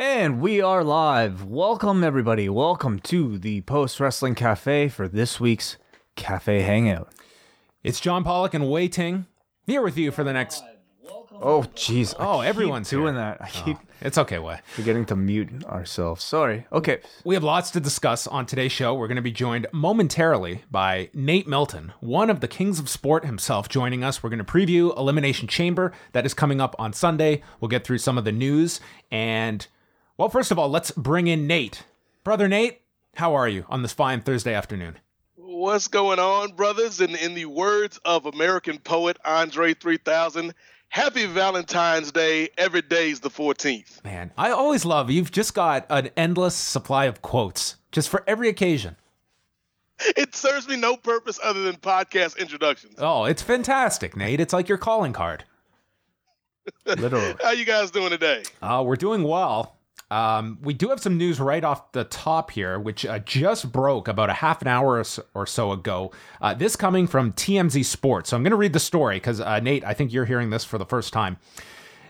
And we are live. Welcome, everybody. Welcome to the Post Wrestling Cafe for this week's Cafe Hangout. It's John Pollock and Wai Ting here with you for the next. Oh, jeez. Oh, everyone's doing here. that. I oh, keep It's okay, Wei. forgetting to mute ourselves. Sorry. Okay. We have lots to discuss on today's show. We're going to be joined momentarily by Nate Milton, one of the kings of sport himself, joining us. We're going to preview Elimination Chamber that is coming up on Sunday. We'll get through some of the news. And, well, first of all, let's bring in Nate. Brother Nate, how are you on this fine Thursday afternoon? What's going on, brothers? And in the words of American poet Andre 3000, Happy Valentine's Day. Every day's the 14th. Man, I always love you've just got an endless supply of quotes just for every occasion. It serves me no purpose other than podcast introductions. Oh, it's fantastic, Nate. It's like your calling card. Literally. How you guys doing today? Uh, we're doing well. Um, we do have some news right off the top here, which uh, just broke about a half an hour or so, ago. Uh, this coming from TMZ Sports. So I'm going to read the story because, uh, Nate, I think you're hearing this for the first time.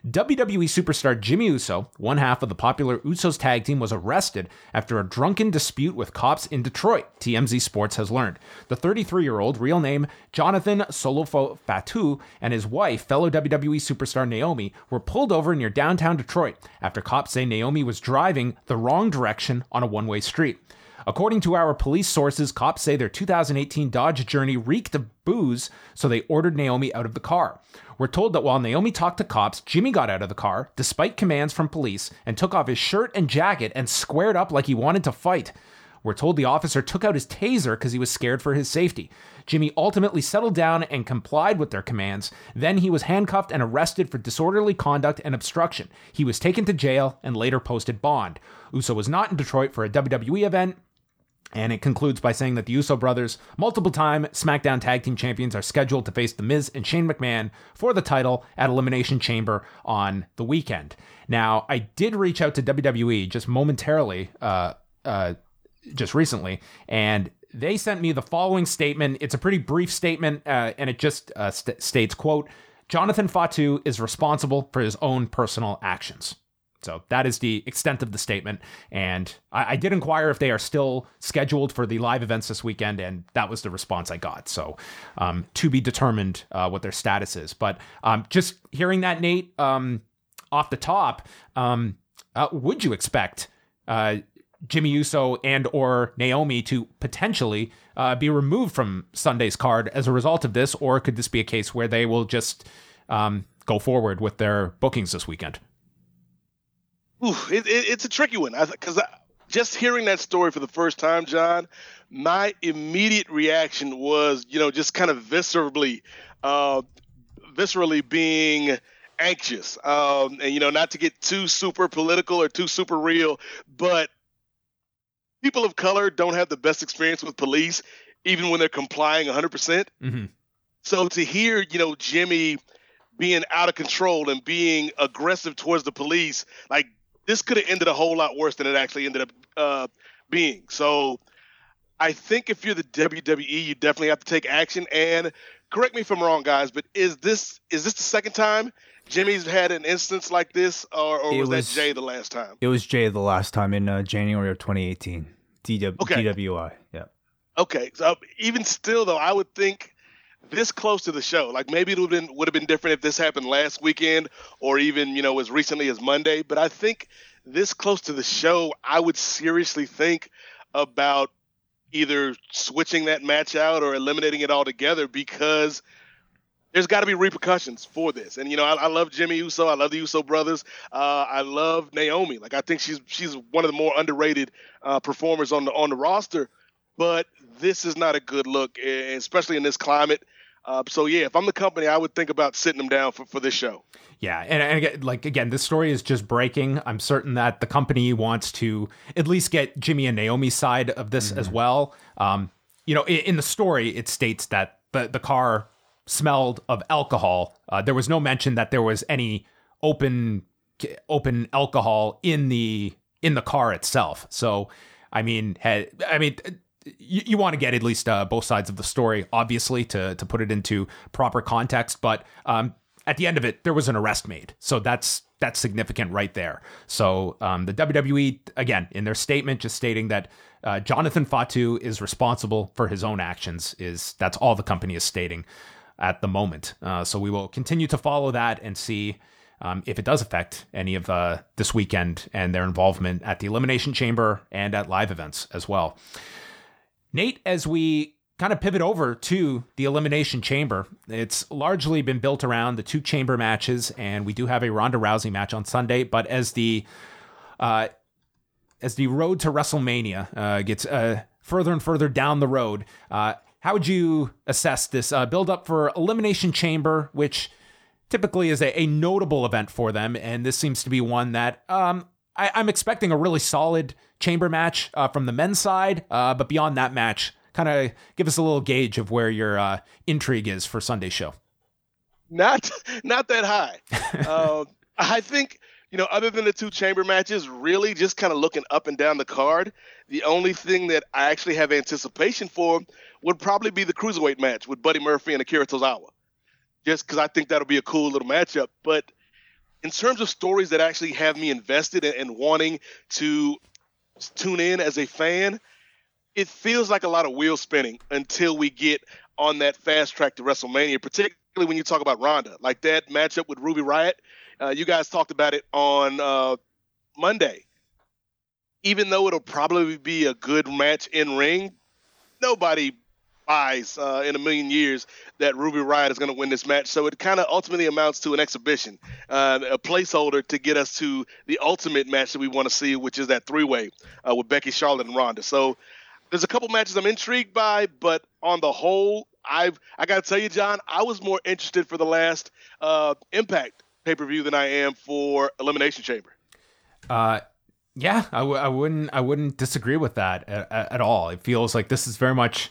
WWE superstar Jimmy Uso, one half of the popular Usos tag team, was arrested after a drunken dispute with cops in Detroit, TMZ Sports has learned. The 33 year old, real name Jonathan Solofa Fatu, and his wife, fellow WWE superstar Naomi, were pulled over near downtown Detroit after cops say Naomi was driving the wrong direction on a one way street. According to our police sources, cops say their 2018 Dodge Journey reeked of booze, so they ordered Naomi out of the car. We're told that while Naomi talked to cops, Jimmy got out of the car, despite commands from police, and took off his shirt and jacket and squared up like he wanted to fight. We're told the officer took out his taser because he was scared for his safety. Jimmy ultimately settled down and complied with their commands. Then he was handcuffed and arrested for disorderly conduct and obstruction. He was taken to jail and later posted bond. Uso was not in Detroit for a WWE event, and it concludes by saying that the Uso brothers, multiple time SmackDown Tag Team Champions, are scheduled to face The Miz and Shane McMahon for the title at Elimination Chamber on the weekend. Now, I did reach out to WWE just momentarily, uh, uh, just recently, and they sent me the following statement. It's a pretty brief statement, uh, and it just uh, st- states, quote, Jonathan Fatu is responsible for his own personal actions. So that is the extent of the statement. And I, I, did inquire if they are still scheduled for the live events this weekend, and that was the response I got. So um, to be determined uh, what their status is. But um, just hearing that, Nate, um, off the top, um, uh, would you expect uh, Jimmy Uso and or Naomi to potentially uh, be removed from Sunday's card as a result of this, or could this be a case where they will just um, go forward with their bookings this weekend? Ooh, it, it, it's a tricky one because just hearing that story for the first time, John, my immediate reaction was, you know, just kind of viscerally, uh, viscerally being anxious, um, and you know, not to get too super political or too super real, but people of color don't have the best experience with police, even when they're complying 100. percent mm-hmm. So to hear, you know, Jimmy being out of control and being aggressive towards the police, like this could have ended a whole lot worse than it actually ended up uh, being. So I think if you're the WWE, you definitely have to take action. And correct me if I'm wrong, guys, but is this is this the second time Jimmy's had an instance like this, or, or was, was, that Jey the last time? It was Jey the last time in uh, January of 2018. DW, okay. DWI, yeah. Okay, so even still, though, I would think this close to the show. Like maybe it would have been would have been different if this happened last weekend or even you know as recently as Monday. But I think this close to the show, I would seriously think about either switching that match out or eliminating it altogether because there's got to be repercussions for this. And you know, I, I, love Jimmy Uso. I love the Uso brothers. Uh, I love Naomi. Like I think she's she's one of the more underrated uh, performers on the on the roster. But this is not a good look, especially in this climate. Uh, so yeah, if I'm the company, I would think about sitting them down for, for this show. Yeah, and, and again, like again, this story is just breaking. I'm certain that the company wants to at least get Jimmy and Naomi's side of this mm-hmm. as well. Um, you know, in, in, the story, it states that the the car smelled of alcohol. Uh, there was no mention that there was any open open alcohol in the in the car itself. So, I mean, had, I mean you, you want to get at least uh, both sides of the story, obviously, to to put it into proper context. But um, at the end of it, there was an arrest made, so that's that's significant right there. So um, the WWE again in their statement just stating that uh, Jonathan Fatu is responsible for his own actions. Is that's all the company is stating at the moment. Uh, so we will continue to follow that and see um, if it does affect any of uh, this weekend and their involvement at the Elimination Chamber and at live events as well. Nate, as we kind of pivot over to the Elimination Chamber, it's largely been built around the two chamber matches, and we do have a Ronda Rousey match on Sunday. But as the uh, as the road to WrestleMania uh, gets uh, further and further down the road, uh, how would you assess this uh, build up for Elimination Chamber, which typically is a, a, notable event for them? And this seems to be one that um, I, am expecting a really solid chamber match uh, from the men's side. Uh, but beyond that match, kind of give us a little gauge of where your uh, intrigue is for Sunday's show. Not, not that high. Um, I think you know, other than the two chamber matches, really just kind of looking up and down the card, the only thing that I actually have anticipation for would probably be the cruiserweight match with Buddy Murphy and Akira Tozawa. Just because I think that'll be a cool little matchup. But in terms of stories that actually have me invested and, wanting to tune in as a fan, it feels like a lot of wheel spinning until we get on that fast track to WrestleMania, particularly when you talk about Ronda. Like that matchup with Ruby Riott, uh, you guys talked about it on uh, Monday. Even though it'll probably be a good match in ring, nobody buys uh, in a million years that Ruby Riott is going to win this match. So it kind of ultimately amounts to an exhibition, uh, a placeholder to get us to the ultimate match that we want to see, which is that three way uh, with Becky, Charlotte, and Ronda. So there's a couple matches I'm intrigued by, but on the whole, I've I got to tell you, John, I was more interested for the last uh, Impact pay per view than I am for Elimination Chamber. Uh, yeah, I w- I wouldn't I wouldn't disagree with that at, at, all. It feels like this is very much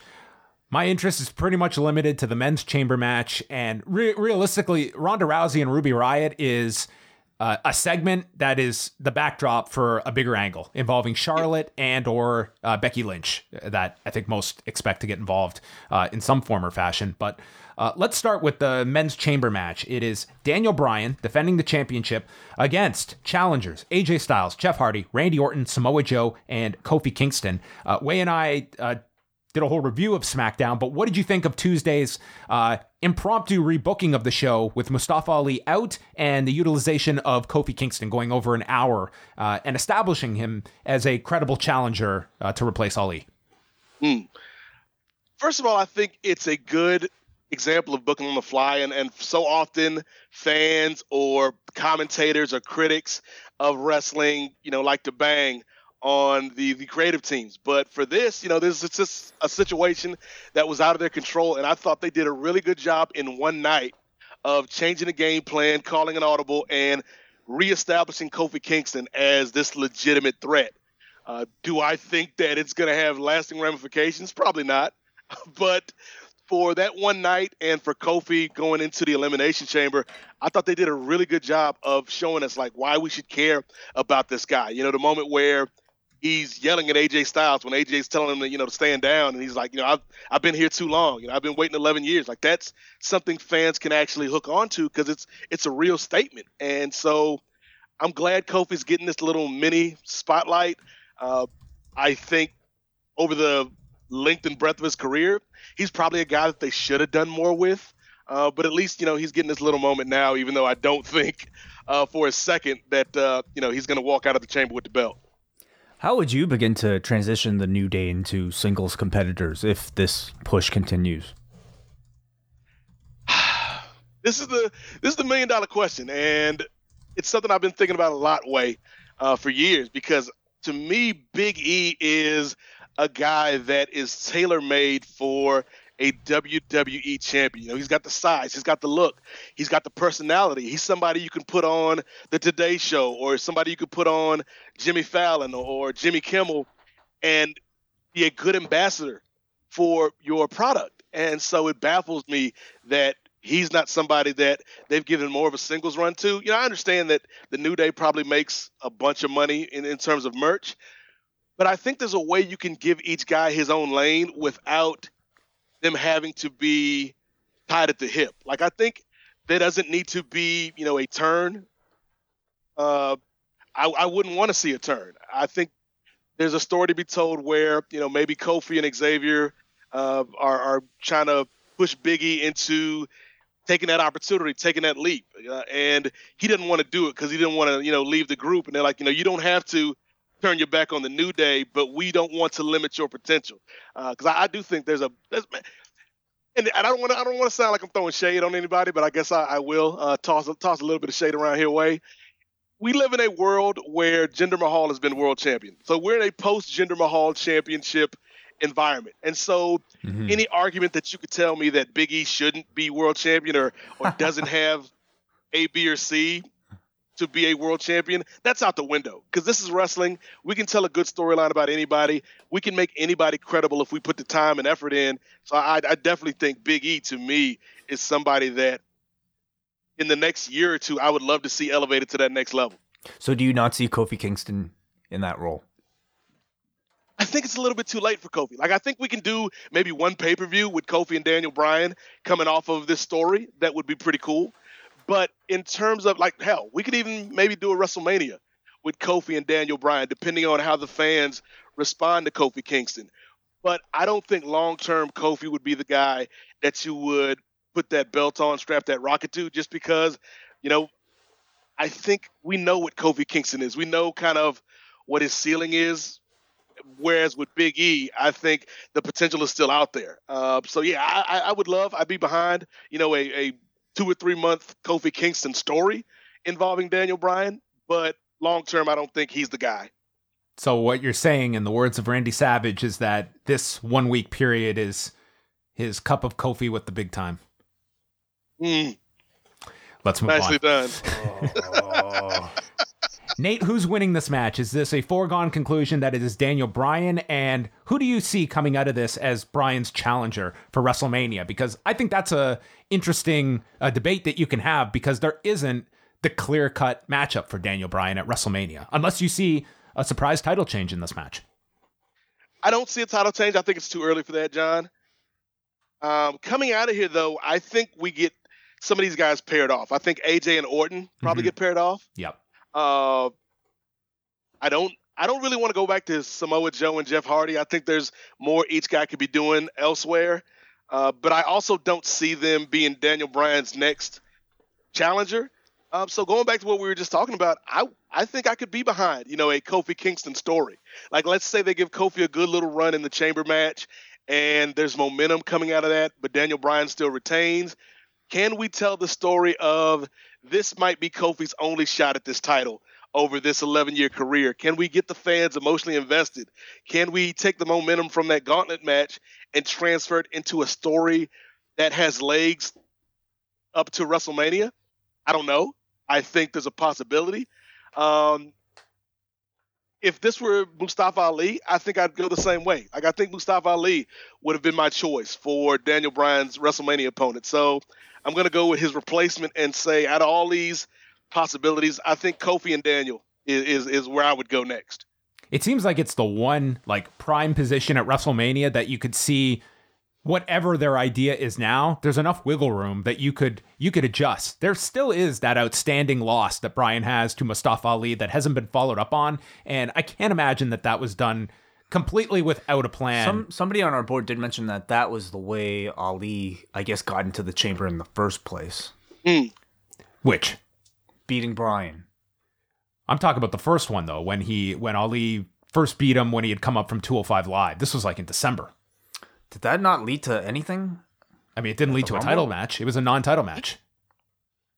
my interest is pretty much limited to the men's chamber match, and re- realistically, Ronda Rousey and Ruby Riott is uh, a segment that is the backdrop for a bigger angle involving Charlotte and or uh, Becky Lynch that I think most expect to get involved uh, in some form or fashion. But uh, let's start with the men's chamber match. It is Daniel Bryan defending the championship against challengers AJ Styles, Jeff Hardy, Randy Orton, Samoa Joe, and Kofi Kingston. Uh, Wai and I uh, did a whole review of SmackDown, but what did you think of Tuesday's uh, impromptu rebooking of the show with Mustafa Ali out and the utilization of Kofi Kingston going over an hour uh, and establishing him as a credible challenger uh, to replace Ali? Mm. First of all, I think it's a good example of booking on the fly, and, and so often fans or commentators or critics of wrestling, you know, like to bang on the the creative teams. But for this, you know, this is just a situation that was out of their control, and I thought they did a really good job in one night of changing the game plan, calling an audible, and reestablishing Kofi Kingston as this legitimate threat. Uh, do I think that it's going to have lasting ramifications? Probably not. but for that one night and for Kofi going into the elimination chamber, I thought they did a really good job of showing us like why we should care about this guy. You know, the moment where he's yelling at AJ Styles when AJ's telling him to, you know, to stand down. And he's like, you know, I've, I've been here too long. You know, I've been waiting 11 years. Like that's something fans can actually hook onto because it's, it's a real statement. And so I'm glad Kofi's getting this little mini spotlight. Uh, I think over the length and breadth of his career, he's probably a guy that they should have done more with. Uh, but at least, you know, he's getting this little moment now, even though I don't think uh, for a second that, uh, you know, he's going to walk out of the chamber with the belt. How would you begin to transition the New Day into singles competitors if this push continues? this is the this is the million dollar question, and it's something I've been thinking about a lot, way uh, for years. Because to me, Big E is a guy that is tailor made for a WWE champion. You know, he's got the size, he's got the look, he's got the personality. He's somebody you can put on the Today Show or somebody you could put on Jimmy Fallon or Jimmy Kimmel and be a good ambassador for your product. And so it baffles me that he's not somebody that they've given more of a singles run to. You know, I understand that the New Day probably makes a bunch of money in, in terms of merch, but I think there's a way you can give each guy his own lane without them having to be tied at the hip. Like I think there doesn't need to be, you know, a turn uh, I, I wouldn't want to see a turn. I think there's a story to be told where you know maybe Kofi and Xavier uh, are, are trying to push Biggie into taking that opportunity, taking that leap, uh, and he didn't want to do it because he didn't want to you know leave the group. And they're like, you know, you don't have to turn your back on the new day, but we don't want to limit your potential because uh, I, I, do think there's a there's, and I don't want to I don't want to sound like I'm throwing shade on anybody, but I guess I, I will uh, toss toss a little bit of shade around here. Way we live in a world where Jinder Mahal has been world champion, so we're in a post Jinder Mahal championship environment, and so mm-hmm. any argument that you could tell me that Big E shouldn't be world champion or or doesn't have A, B, or C to be a world champion, that's out the window. Because this is wrestling. We can tell a good storyline about anybody. We can make anybody credible if we put the time and effort in. So I, I definitely think Big E to me is somebody that in the next year or two I would love to see elevated to that next level. So do you not see Kofi Kingston in that role? I think it's a little bit too late for Kofi. Like I think we can do maybe one pay per view with Kofi and Daniel Bryan coming off of this story. That would be pretty cool. But in terms of like hell, we could even maybe do a WrestleMania with Kofi and Daniel Bryan, depending on how the fans respond to Kofi Kingston. But I don't think long term Kofi would be the guy that you would put that belt on, strap that rocket to, just because, you know, I think we know what Kofi Kingston is. We know kind of what his ceiling is. Whereas with Big E, I think the potential is still out there. Uh, so yeah, I, I would love. I'd be behind, you know, a, a two or three month Kofi Kingston story involving Daniel Bryan, but long term, I don't think he's the guy. So what you're saying, in the words of Randy Savage, is that this one week period is his cup of Kofi with the big time. Mm. Let's move Nicely on. Nicely done. Nate, who's winning this match? Is this a foregone conclusion that it is Daniel Bryan? And who do you see coming out of this as Bryan's challenger for WrestleMania? Because I think that's a interesting uh, debate that you can have because there isn't the clear cut matchup for Daniel Bryan at WrestleMania, unless you see a surprise title change in this match. I don't see a title change. I think it's too early for that, John. Um, coming out of here, though, I think we get some of these guys paired off. I think AJ and Orton probably mm-hmm. get paired off. Yep. Uh, I don't. I don't really want to go back to Samoa Joe and Jeff Hardy. I think there's more each guy could be doing elsewhere. Uh, but I also don't see them being Daniel Bryan's next challenger. Um, so going back to what we were just talking about, I I think I could be behind, you know, a Kofi Kingston story. Like let's say they give Kofi a good little run in the chamber match and there's momentum coming out of that, but Daniel Bryan still retains. Can we tell the story of this might be Kofi's only shot at this title over this 11 year career? Can we get the fans emotionally invested? Can we take the momentum from that gauntlet match and transfer it into a story that has legs up to WrestleMania? I don't know. I think there's a possibility. Um, if this were Mustafa Ali, I think I'd go the same way. Like I think Mustafa Ali would have been my choice for Daniel Bryan's WrestleMania opponent. So I'm to go with his replacement and say, out of all these possibilities, I think Kofi and Daniel is, is, is where I would go next. It seems like it's the one like prime position at WrestleMania that you could see whatever their idea is now, there's enough wiggle room that you could you could adjust. There still is that outstanding loss that Bryan has to Mustafa Ali that hasn't been followed up on, and I can't imagine that that was done completely without a plan. Some somebody on our board did mention that that was the way Ali, I guess, got into the chamber in the first place. Mm. Which beating Bryan. I'm talking about the first one though, when he when Ali first beat him when he had come up from 205 Live. This was like in December. Did that not lead to anything? I mean, it didn't lead to a title match. It was a non-title match.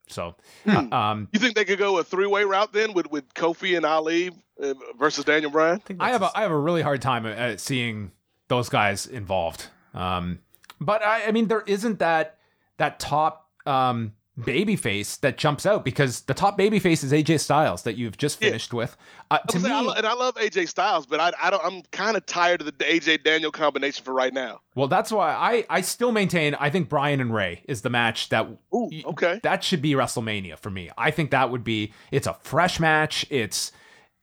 So, hmm. uh, um, you think they could go a three-way route then with with Kofi and Ali uh, versus Daniel Bryan? I, I have a I have a really hard time at seeing those guys involved. Um, but I, I mean, there isn't that that top um, babyface that jumps out because the top babyface is AJ Styles that you've just finished yeah. with. Uh, to me, I, and I love AJ Styles, but I, I don't. I'm kind of tired of the AJ Daniel combination for right now. Well, that's why I I still maintain. I think Bryan and Rey is the match that. Ooh, okay. That should be WrestleMania for me. I think that would be. It's a fresh match. It's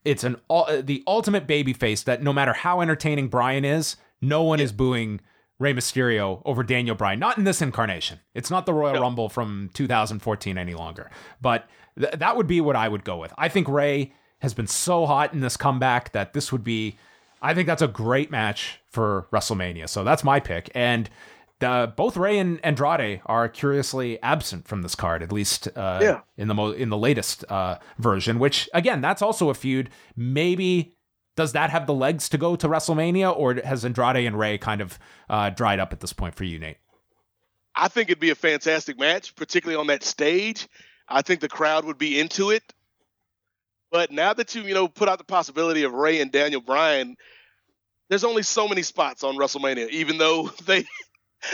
it's an the ultimate babyface that no matter how entertaining Bryan is, no one is booing Rey Mysterio over Daniel Bryan. Not in this incarnation. It's not the Royal no. Rumble from 2014 any longer. But th- that would be what I would go with. I think Rey has been so hot in this comeback that this would be. I think that's a great match for WrestleMania. So that's my pick. And the, both Rey and Andrade are curiously absent from this card, at least uh, yeah. in the mo- in the latest uh, version. Which again, that's also a feud. Maybe does that have the legs to go to WrestleMania, or has Andrade and Rey kind of uh, dried up at this point for you, Nate? I think it'd be a fantastic match, particularly on that stage. I think the crowd would be into it. But now that you, you know, put out the possibility of Rey and Daniel Bryan, there's only so many spots on WrestleMania, even though they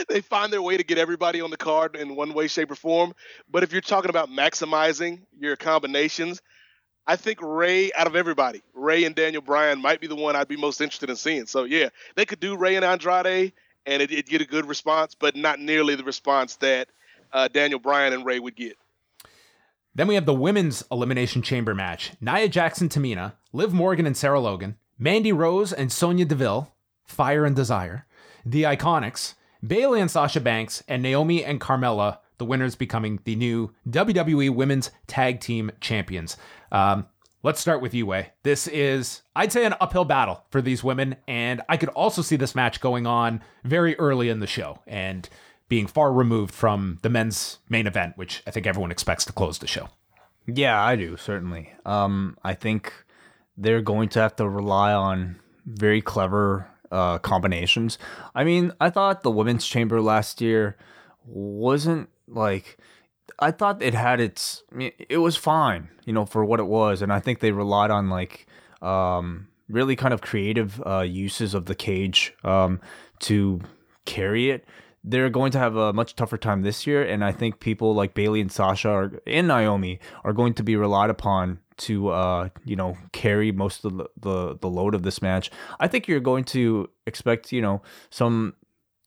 they find their way to get everybody on the card in one way, shape, or form. But if you're talking about maximizing your combinations, I think Rey, out of everybody, Rey and Daniel Bryan might be the one I'd be most interested in seeing. So yeah, they could do Rey and Andrade, and it, would get a good response, but not nearly the response that uh, Daniel Bryan and Rey would get. Then we have the women's elimination chamber match: Nia Jackson, Tamina, Liv Morgan and Sarah Logan, Mandy Rose and Sonya Deville, Fire and Desire, the Iconics, Bayley and Sasha Banks, and Naomi and Carmella, the winners becoming the new WWE Women's Tag Team Champions. Um, let's start with Wai. This is, I'd say, an uphill battle for these women, and I could also see this match going on very early in the show and being far removed from the men's main event, which I think everyone expects to close the show. Yeah, I do, certainly. Um, I think they're going to have to rely on very clever uh, combinations. I mean, I thought the women's chamber last year wasn't like I thought it had its it was fine, you know, for what it was, and I think they relied on like um, really kind of creative uh, uses of the cage um, to carry it. They're going to have a much tougher time this year, and I think people like Bayley and Sasha are, and Naomi are going to be relied upon to uh, you know carry most of the, the the load of this match. I think you're going to expect you know some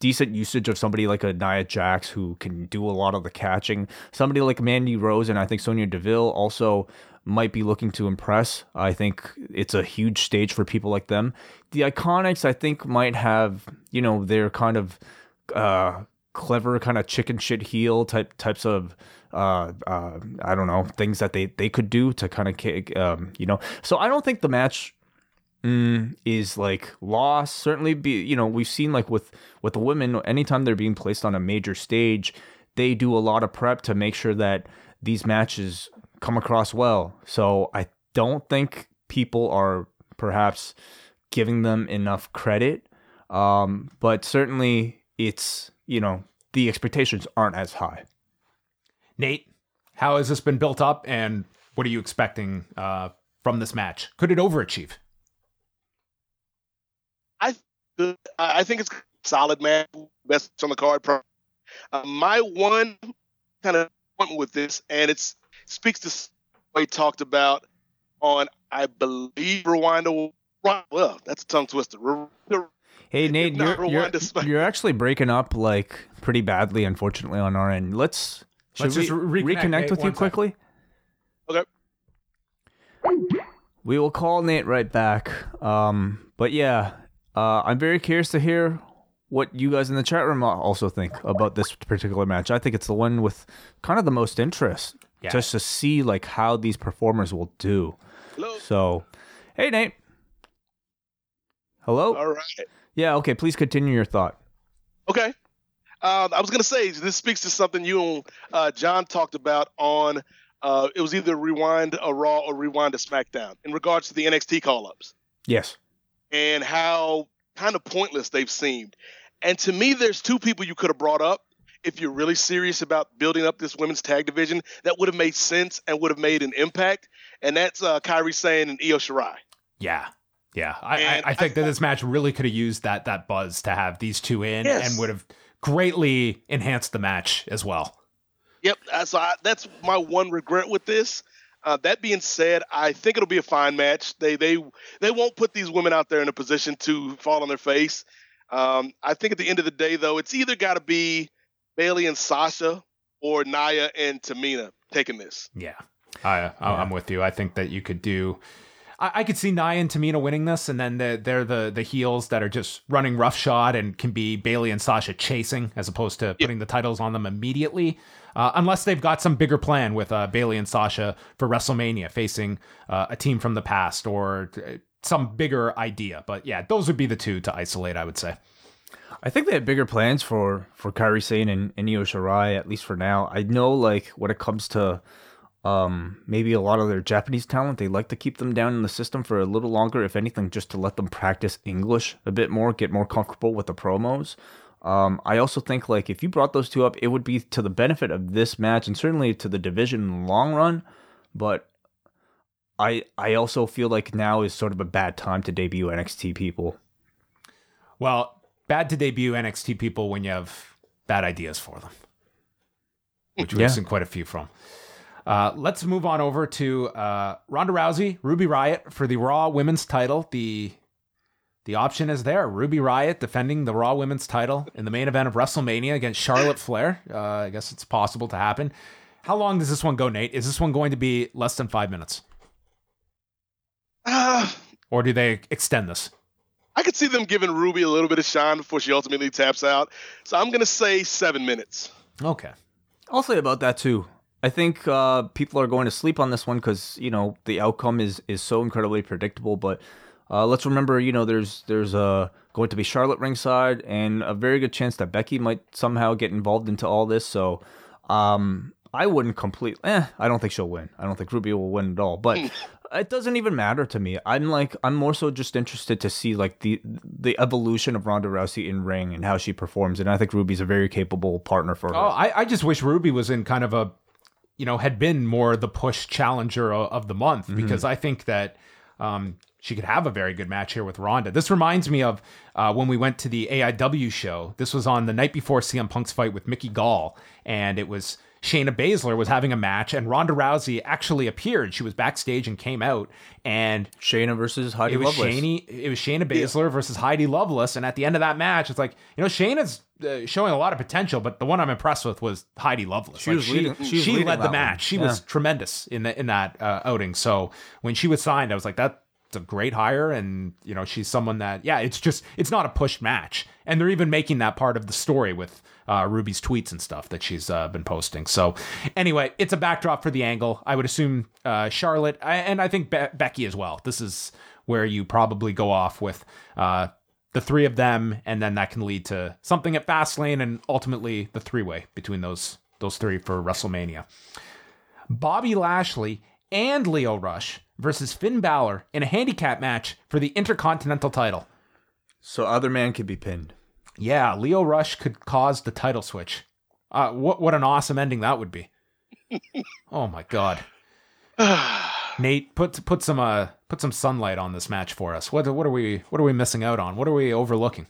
decent usage of somebody like a Nia Jax who can do a lot of the catching. Somebody like Mandy Rose and I think Sonya Deville also might be looking to impress. I think it's a huge stage for people like them. The Iconics I think might have, you know, their kind of uh clever kind of chicken shit heel type types of uh, uh, I don't know things that they they could do to kind of kick um, you know. So I don't think the match mm, is like loss Certainly, be you know we've seen like with with the women, anytime they're being placed on a major stage, they do a lot of prep to make sure that these matches come across well. So I don't think people are perhaps giving them enough credit. Um, but certainly, it's you know the expectations aren't as high. Nate, how has this been built up, and what are you expecting uh, from this match? Could it overachieve? I I think it's solid man, best on the card. Uh, my one kind of point with this, and it speaks to what he talked about on, I believe, Rewind. Well, that's a tongue twister. Hey Nate, you're, you're, you're, actually breaking up like pretty badly, unfortunately, on our end. Let's should Let's we reconnect, reconnect with you quickly. Okay. We will call Nate right back. Um, but yeah, uh, I'm very curious to hear what you guys in the chat room also think about this particular match. I think it's the one with kind of the most interest, yeah. just to see like how these performers will do. Hello. So, hey Nate. Hello. All right. Yeah. Okay. Please continue your thought. Okay. Um, I was going to say this speaks to something you and uh, John talked about on. Uh, it was either rewind a Raw or rewind a SmackDown in regards to the NXT call ups. Yes and how kind of pointless they've seemed. And to me, there's two people you could have brought up if you're really serious about building up this women's tag division that would have made sense and would have made an impact. And that's uh, Kairi Sane and Io Shirai. Yeah. Yeah. I, I, I, think I, that this match really could have used that that buzz to have these two in yes. and would have greatly enhanced the match as well. Yep. Uh, so that's my one regret with this. Uh, that being said, I think it'll be a fine match. They they they won't put these women out there in a position to fall on their face. Um, I think at the end of the day, though, it's either got to be Bayley and Sasha or Nia and Tamina taking this. Yeah, I, I'm with you. I think that you could do. I, I could see Nia and Tamina winning this, and then they're, they're the the heels that are just running roughshod and can be Bayley and Sasha chasing as opposed to putting the titles on them immediately. Uh, unless they've got some bigger plan with uh, Bayley and Sasha for WrestleMania, facing uh, a team from the past or uh, some bigger idea. But yeah, those would be the two to isolate. I would say. I think they had bigger plans for for Kairi Sane and, and Io Shirai, at least for now. I know, like when it comes to um, maybe a lot of their Japanese talent, they like to keep them down in the system for a little longer, if anything, just to let them practice English a bit more, get more comfortable with the promos. Um, I also think like if you brought those two up, it would be to the benefit of this match and certainly to the division in the long run. But I I also feel like now is sort of a bad time to debut NXT people. Well, bad to debut NXT people when you have bad ideas for them, which we've Yeah. seen quite a few from. Uh, let's move on over to uh, Ronda Rousey, Ruby Riott for the Raw Women's title. The the option is there. Ruby Riott defending the Raw Women's title in the main event of WrestleMania against Charlotte Flair. Uh, I guess it's possible to happen. How long does this one go, Nate? Is this one going to be less than five minutes, Ah, or do they extend this? I could see them giving Ruby a little bit of shine before she ultimately taps out. So I'm gonna say seven minutes. Okay. I'll say about that too. I think uh, people are going to sleep on this one because you know the outcome is is so incredibly predictable. But uh, let's remember, you know, there's there's uh, going to be Charlotte ringside, and a very good chance that Becky might somehow get involved into all this. So um, I wouldn't completely. Eh, I don't think she'll win. I don't think Ruby will win at all. But it doesn't even matter to me. I'm like I'm more so just interested to see like the the evolution of Ronda Rousey in ring and how she performs. And I think Ruby's a very capable partner for her. Oh, I, I just wish Ruby was in kind of a, you know, had been more the push challenger of, the month because I think that um, she could have a very good match here with Ronda. This reminds me of uh, when we went to the AIW show. This was on the night before CM Punk's fight with Mickey Gall, and it was Shayna Baszler was having a match, and Ronda Rousey actually appeared. She was backstage and came out, and Shayna versus Heidi it was it was Shayna Baszler versus Heidi Lovelace, and at the end of that match, it's like you know Shayna's uh, showing a lot of potential, but the one I'm impressed with was Heidi Lovelace. She Like, was leading- she she led the match. one. She Yeah. was tremendous in the in that uh, outing. So when she was signed, I was like, that's a great hire, and you know she's someone that yeah, it's just it's not a pushed match, and they're even making that part of the story with. Uh, Ruby's tweets and stuff that she's uh, been posting. So, anyway, it's a backdrop for the angle. I would assume uh, Charlotte I- and I think Be- Becky as well. This is where you probably go off with uh, the three of them, and then that can lead to something at Fastlane, and ultimately the three way between those those three for WrestleMania. Bobby Lashley and Lio Rush versus Finn Balor in a handicap match for the Intercontinental title. So other man could be pinned. Yeah, Lio Rush could cause the title switch. Uh, what what an awesome ending that would be. oh my god. Nate, put put some uh put some sunlight on this match for us. What what are we what are we missing out on? What are we overlooking?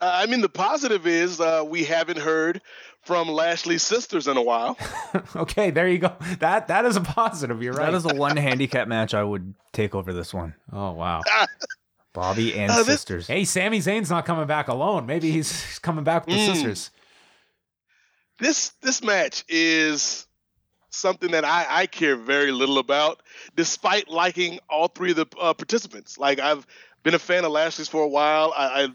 Uh, I mean, the positive is uh, we haven't heard from Lashley's sisters in a while. okay, there you go. That that is a positive. You're right. That is the one handicap match I would take over this one. oh wow. Bobby and Uh, this- sisters. Hey, Sammy Zayn's not coming back alone. Maybe he's he's coming back with the Mm. sisters. this this match is something that I, I care very little about, despite liking all three of the uh, participants. Like I've been a fan of Lashley's for a while. I, I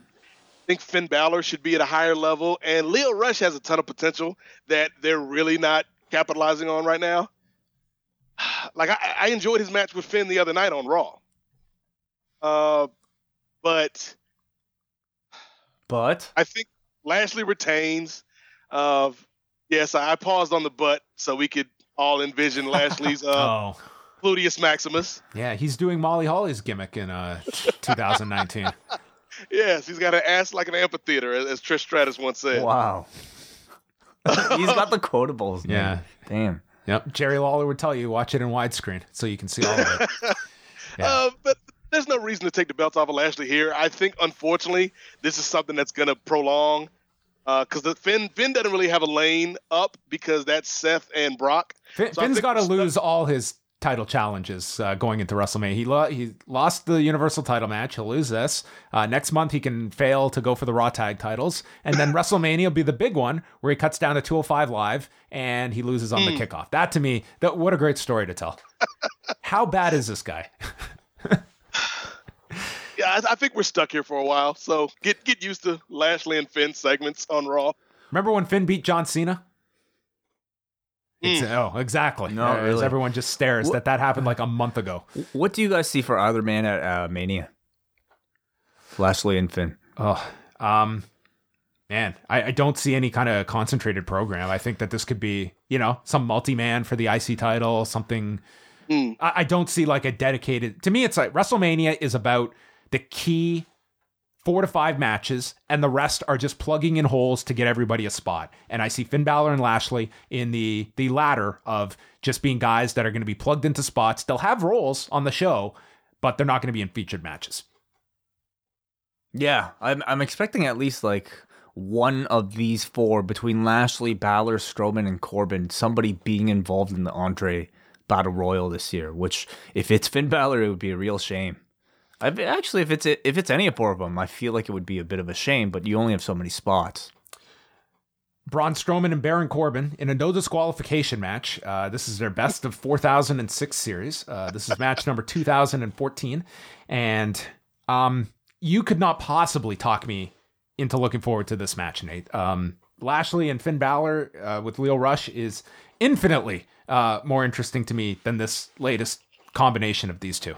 think Finn Balor should be at a higher level, and Lio Rush has a ton of potential that they're really not capitalizing on right now. Like I, I enjoyed his match with Finn the other night on Raw. Uh, but But I think Lashley retains. Uh, yes, I paused on the butt so we could all envision Lashley's uh, Oh. Pludius Maximus. Yeah, he's doing Molly Holly's gimmick in uh 2019. Yes, he's got an ass like an amphitheater, as, as Trish Stratus once said. wow. He's got the quotables. Yeah. man. Damn. Yep. Jerry Lawler would tell you watch it in widescreen so you can see all of it. Yeah. Uh, but there's no reason to take the belts off of Lashley here. I think, unfortunately, this is something that's going to prolong because the Finn Finn doesn't really have a lane up because that's Seth and Brock. Finn, So Finn's got to lose all his title challenges uh, going into WrestleMania. He lo- he lost the Universal title match. He'll lose this. Uh, next month, he can fail to go for the Raw tag titles. And then WrestleMania will be the big one where he cuts down to 205 Live and he loses on the kickoff. That to me, that what a great story to tell. How bad is this guy? I, I think we're stuck here for a while. So get get used to Lashley and Finn segments on Raw. Remember when Finn beat John Cena? Mm. Oh, exactly. No, Uh, really. everyone just stares What- that that happened like a month ago. What do you guys see for either man at uh, Mania? Lashley and Finn. Oh, um, man, I, I don't see any kind of concentrated program. I think that this could be, you know, some multi-man for the IC title, something. Mm. I, I don't see like a dedicated. To me, it's like WrestleMania is about the key four to five matches, and the rest are just plugging in holes to get everybody a spot. And I see Finn Balor and Lashley in the the latter of just being guys that are going to be plugged into spots. They'll have roles on the show, but they're not going to be in featured matches. Yeah, I'm I'm expecting at least like one of these four between Lashley, Balor, Strowman, and Corbin, somebody being involved in the Andre Battle Royal this year. Which, if it's Finn Balor, it would be a real shame. I actually, if it's if it's any four of them, I feel like it would be a bit of a shame. But you only have so many spots. Braun Strowman and Baron Corbin in a no disqualification match. Uh, this is their best of 4006 series. Uh, this is match number 2014. And um, you could not possibly talk me into looking forward to this match, Nate. Um, Lashley and Finn Balor uh, with Lio Rush is infinitely uh, more interesting to me than this latest combination of these two.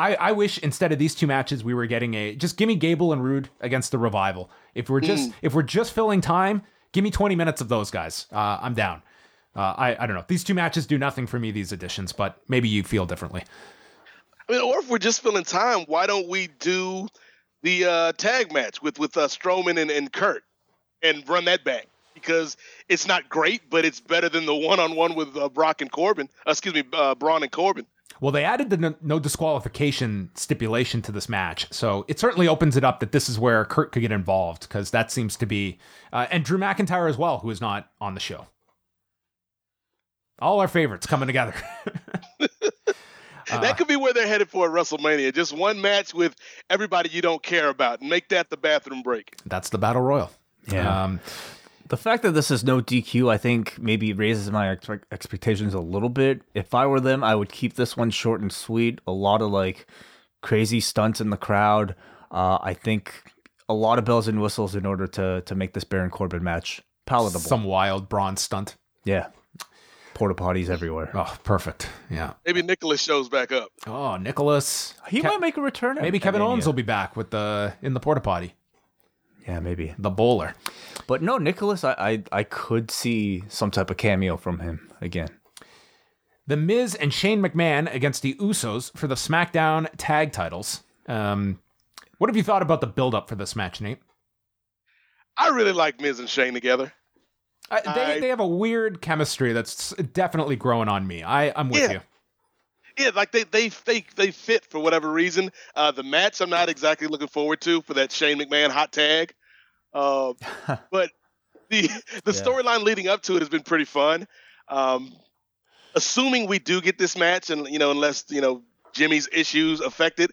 I, I wish instead of these two matches we were getting a just give me Gable and Roode against the Revival. If we're just if we're just filling time, give me 20 minutes of those guys. Uh, I'm down. Uh, I I don't know. These two matches do nothing for me. These editions, but maybe you feel differently. I mean, or if we're just filling time, why don't we do the uh, tag match with with uh, Strowman and, and Kurt and run that back? Because it's not great, but it's better than the one on one with uh, Brock and Corbin. Uh, excuse me, uh, Braun and Corbin. Well, they added the no, no disqualification stipulation to this match, so it certainly opens it up that this is where Kurt could get involved because that seems to be, uh, and Drew McIntyre as well, who is not on the show. All our favorites coming together. that could be where they're headed for at WrestleMania. Just one match with everybody you don't care about, and make that the bathroom break. That's the battle royal. Yeah. Um, The fact that this is no DQ, I think, maybe raises my ex- expectations a little bit. If I were them, I would keep this one short and sweet. A lot of like crazy stunts in the crowd. Uh, I think a lot of bells and whistles in order to to make this Baron Corbin match palatable. some wild bronze stunt. yeah, porta potties everywhere. Oh, perfect. Yeah. Maybe Nicholas shows back up. Oh, Nicholas. He Ke- might make a return. maybe Kevin Mania. Owens will be back with the in the porta potty, Yeah, maybe. the bowler. But no, Nicholas, I, I I could see some type of cameo from him again. The Miz and Shane McMahon against the Usos for the SmackDown tag titles. Um, what have you thought about the build up for this match, Nate? I really like Miz and Shane together. Uh, they, I- they have a weird chemistry that's definitely growing on me. I, I'm with Yeah. you. Yeah, like they they they they fit for whatever reason. Uh, the match I'm not exactly looking forward to for that Shane McMahon hot tag, uh, but the the Yeah. storyline leading up to it has been pretty fun. Um, assuming we do get this match, and you know, unless you know Jimmy's issues affect it,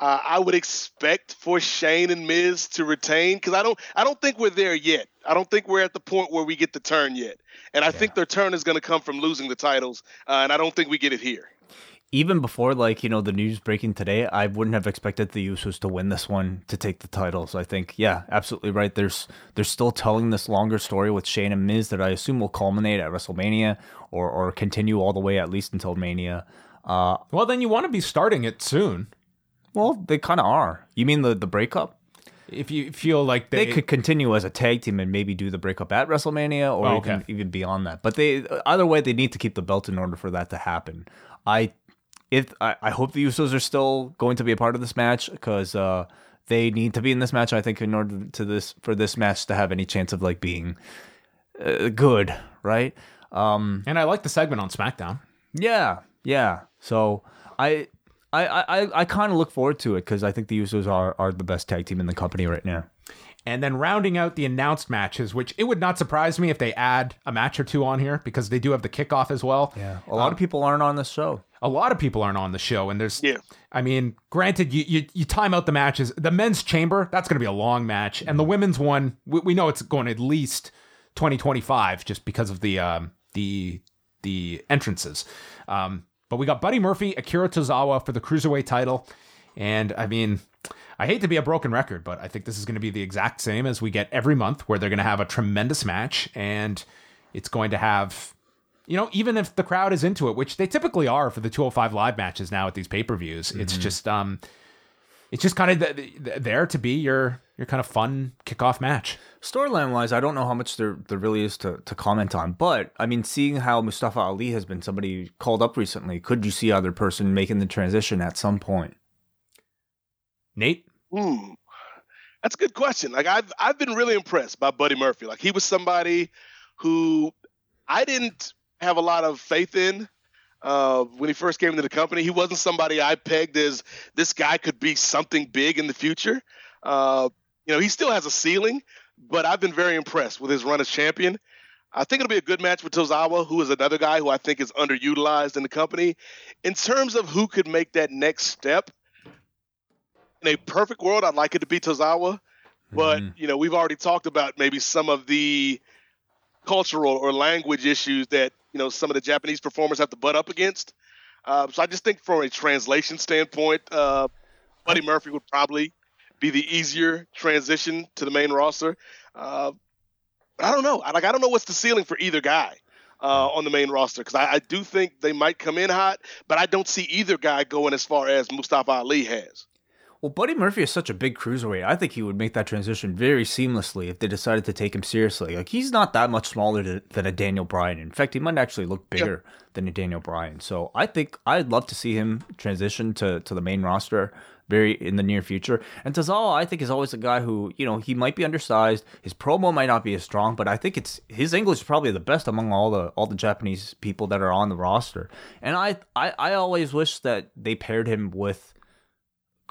uh, I would expect for Shane and Miz to retain because I don't I don't think we're there yet. I don't think we're at the point where we get the turn yet, and I think their turn is going to come from losing the titles, uh, and I don't think we get it here. Even before like you know the news breaking today i wouldn't have expected the usos to win this one to take the titles i think yeah absolutely right there's they're still telling this longer story with shane and miz that i assume will culminate at wrestlemania or or continue all the way at least until mania uh Well, then you want to be starting it soon. well they kind of are you mean the the breakup If you feel like they, they could continue as a tag team and maybe do the breakup at WrestleMania or Oh, even, even beyond that. But they either way they need to keep the belt in order for that to happen. I if I, I hope the Usos are still going to be a part of this match because uh, they need to be in this match. I think in order to this for this match to have any chance of like being uh, good, right? Um, and I like the segment on SmackDown. yeah, yeah. So I. I, I, I kind of look forward to it because I think the Usos are, are the best tag team in the company right now. And then rounding out the announced matches, which it would not surprise me if they add a match or two on here because they do have the kickoff as well. Yeah, a lot of people aren't on the show. A lot of people aren't on the show, and there's Yeah. I mean, granted, you, you you time out the matches. The men's chamber that's going to be a long match, and the women's one we, we know it's going at least twenty twenty five just because of the um the the entrances. Um, but we got Buddy Murphy, Akira Tozawa for the cruiserweight title, and I mean, I hate to be a broken record, but I think this is going to be the exact same as we get every month, where they're going to have a tremendous match, and it's going to have, you know, even if the crowd is into it, which they typically are for the 205 live matches now at these pay per views, mm-hmm. it's just um, it's just kind of th- th- there to be your your kind of fun kickoff match. Storyline wise, I don't know how much there there really is to, to comment on, but I mean, seeing how Mustafa Ali has been somebody called up recently, could you see other person making the transition at some point? Nate, hmm, that's a good question. Like I've I've been really impressed by Buddy Murphy. Like he was somebody who I didn't have a lot of faith in uh, when he first came into the company. He wasn't somebody I pegged as this guy could be something big in the future. Uh, you know, he still has a ceiling, but I've been very impressed with his run as champion. I think it'll be a good match with Tozawa, who is another guy who I think is underutilized in the company. In terms of who could make that next step, in a perfect world, I'd like it to be Tozawa. But, mm-hmm. you know, we've already talked about maybe some of the cultural or language issues that, you know, some of the Japanese performers have to butt up against. Uh, so I just think from a translation standpoint, uh, Buddy Murphy would probably be the easier transition to the main roster. Uh, I don't know. Like I don't know what's the ceiling for either guy uh, on the main roster because I, I, do think they might come in hot, but I don't see either guy going as far as Mustafa Ali has. Well, Buddy Murphy is such a big cruiserweight. I think he would make that transition very seamlessly if they decided to take him seriously. Like he's not that much smaller than a Daniel Bryan. In fact, he might actually look bigger yep. than a Daniel Bryan. So I think I'd love to see him transition to to the main roster very in the near future. And Tozawa, I think, is always a guy who, you know, he might be undersized. His promo might not be as strong, but I think it's his English is probably the best among all the all the Japanese people that are on the roster. And I I, I always wish that they paired him with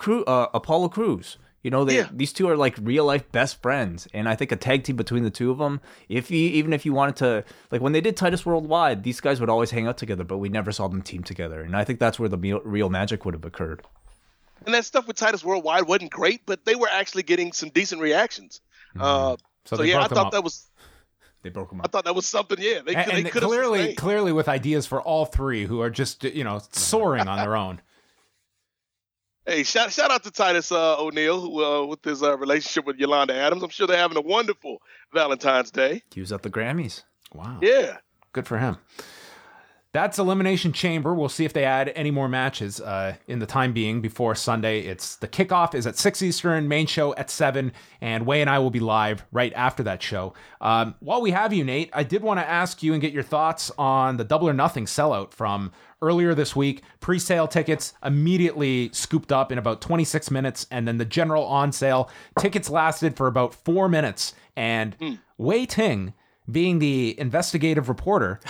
Cru- uh, Apollo Crews. You know, they, yeah. these two are like real life best friends, and I think a tag team between the two of them, if you even if you wanted to, like when they did Titus Worldwide, these guys would always hang out together, but we never saw them team together, and I think that's where the real magic would have occurred. And that stuff with Titus Worldwide wasn't great, but they were actually getting some decent reactions. Mm-hmm. Uh, so, so yeah, I thought up. that was they broke them up. I thought that was something. Yeah, they, and, they and clearly, sustained. clearly with ideas for all three who are just you know soaring on their own. Hey, shout shout out to Titus uh, O'Neil who, uh, with his uh, relationship with Yolanda Adams. I'm sure they're having a wonderful Valentine's Day. He was at the Grammys. Wow. Yeah. Good for him. That's Elimination Chamber. We'll see if they add any more matches uh, in the time being before Sunday. It's the kickoff is at six Eastern, main show at seven, and Wai and I will be live right after that show. Um, while we have you, Nate, I did want to ask you and get your thoughts on the Double or Nothing sellout from earlier this week. Pre-sale tickets immediately scooped up in about 26 minutes, and then the general on sale tickets lasted for about four minutes. And mm. Wai Ting, being the investigative reporter.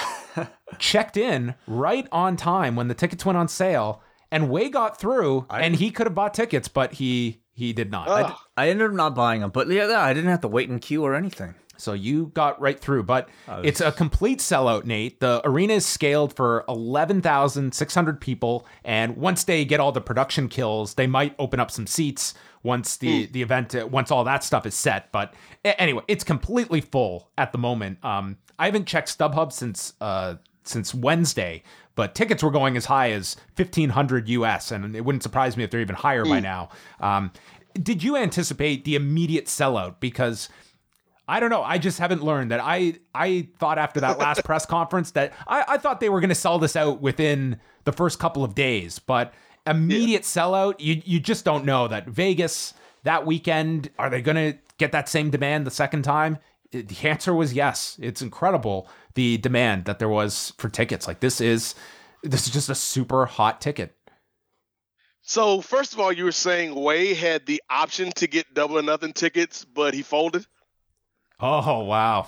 checked in right on time when the tickets went on sale, and Wai got through, I, and he could have bought tickets, but he he did not. I, I, ended up not buying them, but yeah, I didn't have to wait in queue or anything. So you got right through, but was... it's a complete sellout, Nate. The arena is scaled for 11,600 people, and once they get all the production kills, they might open up some seats once the mm. the event once all that stuff is set. But anyway, it's completely full at the moment. Um, I haven't checked StubHub since uh, since Wednesday, but tickets were going as high as 1500 US and it wouldn't surprise me if they're even higher mm. by now. Um, did you anticipate the immediate sellout because I don't know. I just haven't learned that. I I thought after that last press conference that I, I thought they were going to sell this out within the first couple of days, but immediate yeah. sellout, you you just don't know that Vegas that weekend are they going to get that same demand the second time? The answer was yes. It's incredible the demand that there was for tickets. Like this is this is just a super hot ticket. So first of all, you were saying Wai had the option to get double or nothing tickets, but he folded. Oh wow!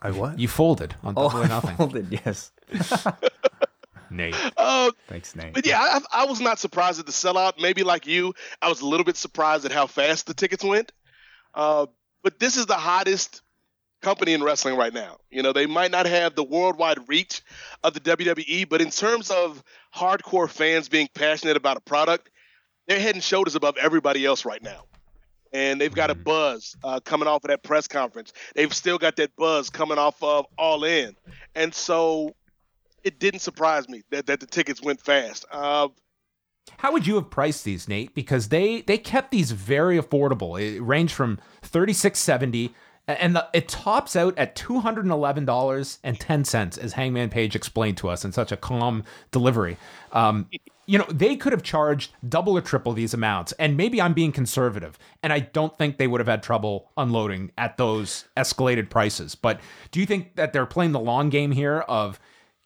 I what? You folded on double oh, or nothing. folded, yes. Nate. Uh, Thanks, Nate. But yeah, I, I, was not surprised at the sellout. Maybe like you, I was a little bit surprised at how fast the tickets went. Uh, but this is the hottest company in wrestling right now. You know, they might not have the worldwide reach of the WWE, but in terms of hardcore fans being passionate about a product, they're head and shoulders above everybody else right now. And they've got a mm-hmm. buzz uh, coming off of that press conference. They've still got that buzz coming off of All In. And so it didn't surprise me that, that the tickets went fast. Uh, How would you have priced these, Nate? Because they they kept these very affordable. It ranged from thirty six seventy, and the, it tops out at two hundred and eleven dollars and ten cents, as Hangman Page explained to us in such a calm delivery. Um, you know, they could have charged double or triple these amounts, and maybe I'm being conservative, and I don't think they would have had trouble unloading at those escalated prices. But do you think that they're playing the long game here of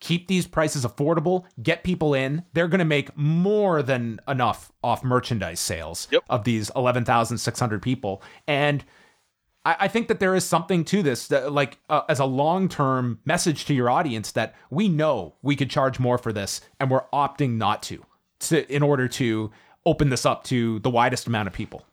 keep these prices affordable, get people in. They're going to make more than enough off merchandise sales yep. of these 11,600 people. And I, I, think that there is something to this, that, like uh, as a long term message to your audience, that we know we could charge more for this and we're opting not to, to in order to open this up to the widest amount of people.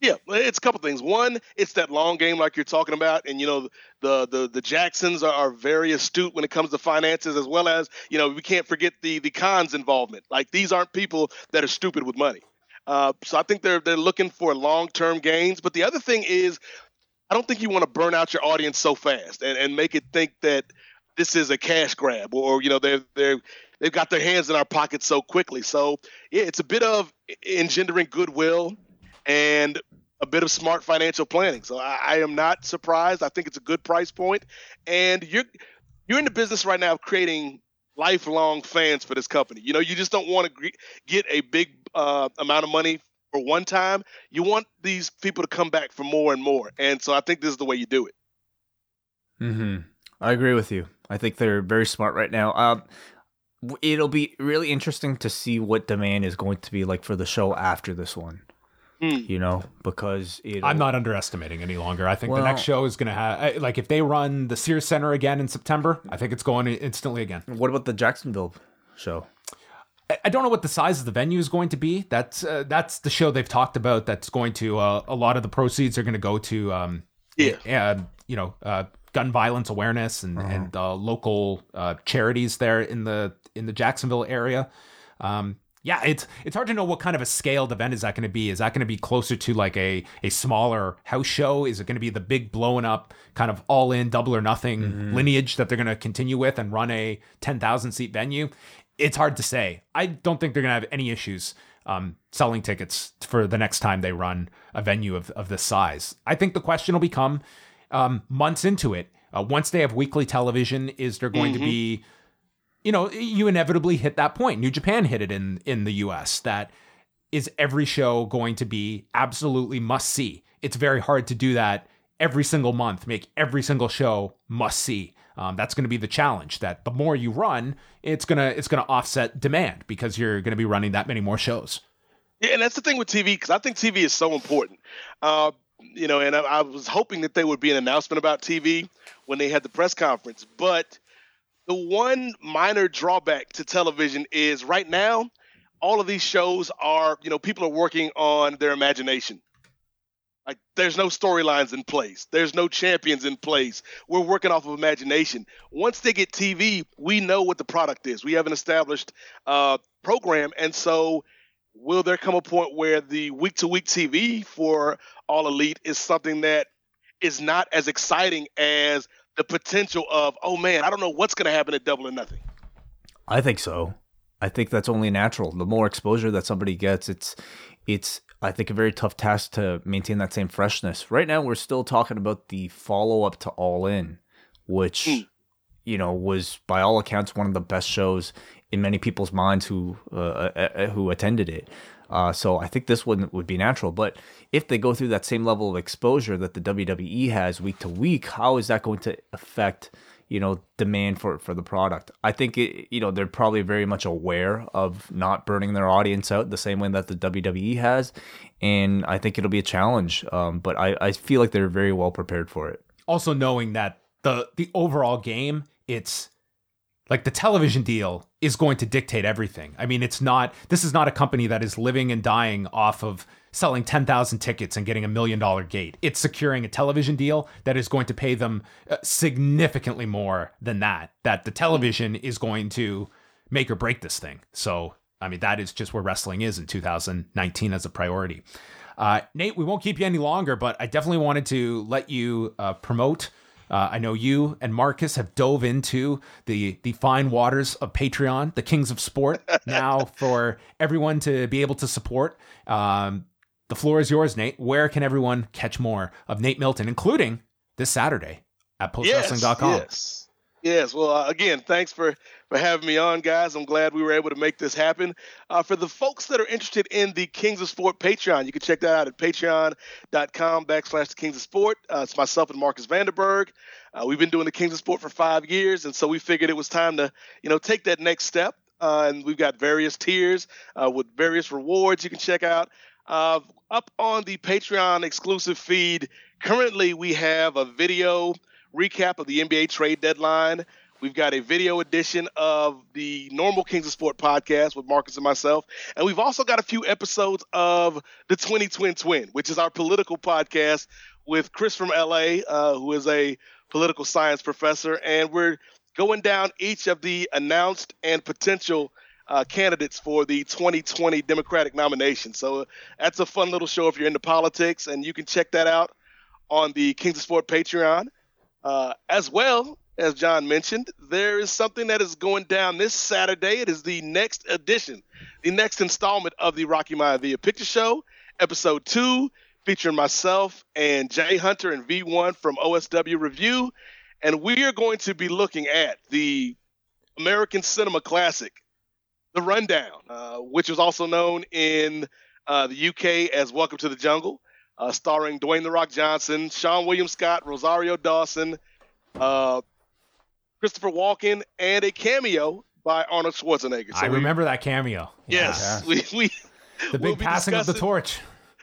Yeah, it's a couple things. One, it's that long game like you're talking about, and you know the the the Jacksons are, are, very astute when it comes to finances, as well as you know we can't forget the the Khans involvement. Like these aren't people that are stupid with money. Uh, so I think they're they're looking for long term gains. But the other thing is, I don't think you want to burn out your audience so fast and, and make it think that this is a cash grab or you know they're they're they've got their hands in our pockets so quickly. So yeah, it's a bit of engendering goodwill and a bit of smart financial planning. So I, I, am not surprised. I think it's a good price point, and you're you're in the business right now of creating lifelong fans for this company. You know, you just don't want to get a big uh, amount of money for one time. You want these people to come back for more and more, and so I think this is the way you do it. Hmm. I agree with you. I think they're very smart right now. Um, it'll be really interesting to see what demand is going to be like for the show after this one. Mm. You know, because I'm not underestimating any longer. I think well, the next show is going to have, like, if they run the Sears Center again in September, I think it's going instantly again. What about the Jacksonville show? I don't know what the size of the venue is going to be. That's uh, that's the show they've talked about. That's going to uh, a lot of the proceeds are going to go to um, yeah, uh, you know, uh, gun violence awareness and uh-huh. and uh, local uh, charities there in the in the Jacksonville area. Um, yeah, it's it's hard to know what kind of a scaled event is that going to be. Is that going to be closer to like a a smaller house show? Is it going to be the big blowing up kind of all in double or nothing mm-hmm. lineage that they're going to continue with and run a ten thousand seat venue? It's hard to say. I don't think they're going to have any issues um, selling tickets for the next time they run a venue of of this size. I think the question will become um, months into it. Uh, once they have weekly television, is there going mm-hmm. to be you know, you inevitably hit that point. New Japan hit it in in the US that is every show going to be absolutely must see. It's very hard to do that every single month, make every single show must see. Um, that's going to be the challenge. That the more you run, it's gonna it's gonna offset demand because you're going to be running that many more shows. Yeah, and that's the thing with TV because I think TV is so important. Uh, you know, and I, I was hoping that there would be an announcement about TV when they had the press conference, but the one minor drawback to television is right now, all of these shows are, you know, people are working on their imagination. Like there's no storylines in place. There's no champions in place. We're working off of imagination. Once they get TV, we know what the product is. We have an established uh, program, and so will there come a point where the week to week TV for All Elite is something that is not as exciting as the potential of, oh man, I don't know what's going to happen at Double or Nothing. I think so. I think that's only natural. The more exposure that somebody gets, it's it's I think a very tough task to maintain that same freshness. Right now, we're still talking about the follow up to All In, which mm. you know was by all accounts one of the best shows in many people's minds who uh, uh, uh who attended it. Uh, so I think this one would be natural. But if they go through that same level of exposure that the WWE has week to week, how is that going to affect you know demand for for the product? I think it, you know they're probably very much aware of not burning their audience out the same way that the WWE has, and I think it'll be a challenge. Um, but I I feel like they're very well prepared for it. Also knowing that the the overall game, it's like the television deal is going to dictate everything. I mean, it's not, this is not a company that is living and dying off of selling 10,000 tickets and getting a million dollar gate. It's securing a television deal that is going to pay them uh, significantly more than that, that the television is going to make or break this thing. So, I mean, that is just where wrestling is in 2019 as a priority. Uh, Nate, we won't keep you any longer, but I definitely wanted to let you uh, promote Uh, I know you and Marcus have dove into the the fine waters of Patreon, the Kings of Sport. now for everyone to be able to support. Um, the floor is yours, Nate. Where can everyone catch more of Nate Milton, including this Saturday at postwrestling.com? Yes, yes. Yes. Well, uh, again, thanks for for having me on, guys. I'm glad we were able to make this happen. Uh, for the folks that are interested in the Kings of Sport Patreon, you can check that out at patreon.com backslash the Kings of Sport. Uh, it's myself and Marcus Vanderberg. Uh, we've been doing the Kings of Sport for five years, and so we figured it was time to, you know, take that next step. Uh, and we've got various tiers uh, with various rewards you can check out. Up on the Patreon exclusive feed, currently we have a video recap of the NBA trade deadline. We've got a video edition of the normal Kings of Sport podcast with Marcus and myself. And we've also got a few episodes of the 20 Twin Twin, which is our political podcast with Chris from LA, uh, who is a political science professor. And we're going down each of the announced and potential uh, candidates for the 2020 Democratic nomination. So uh, that's a fun little show if you're into politics, and you can check that out on the Kings of Sport Patreon. Uh, as well, as John mentioned, there is something that is going down this Saturday. It is the next edition, the next installment of the Rocky Maivia Picture Show, episode two, featuring myself and Jay Hunter and V1 from OSW Review. And we are going to be looking at the American Cinema Classic, The Rundown, uh, which was also known in uh, the UK as Welcome to the Jungle, uh, starring Dwayne The Rock Johnson, Seann William Scott, Rosario Dawson, uh, Christopher Walken, and a cameo by Arnold Schwarzenegger. So I we, remember that cameo. Yes, yeah. we, we the big we'll passing of the torch.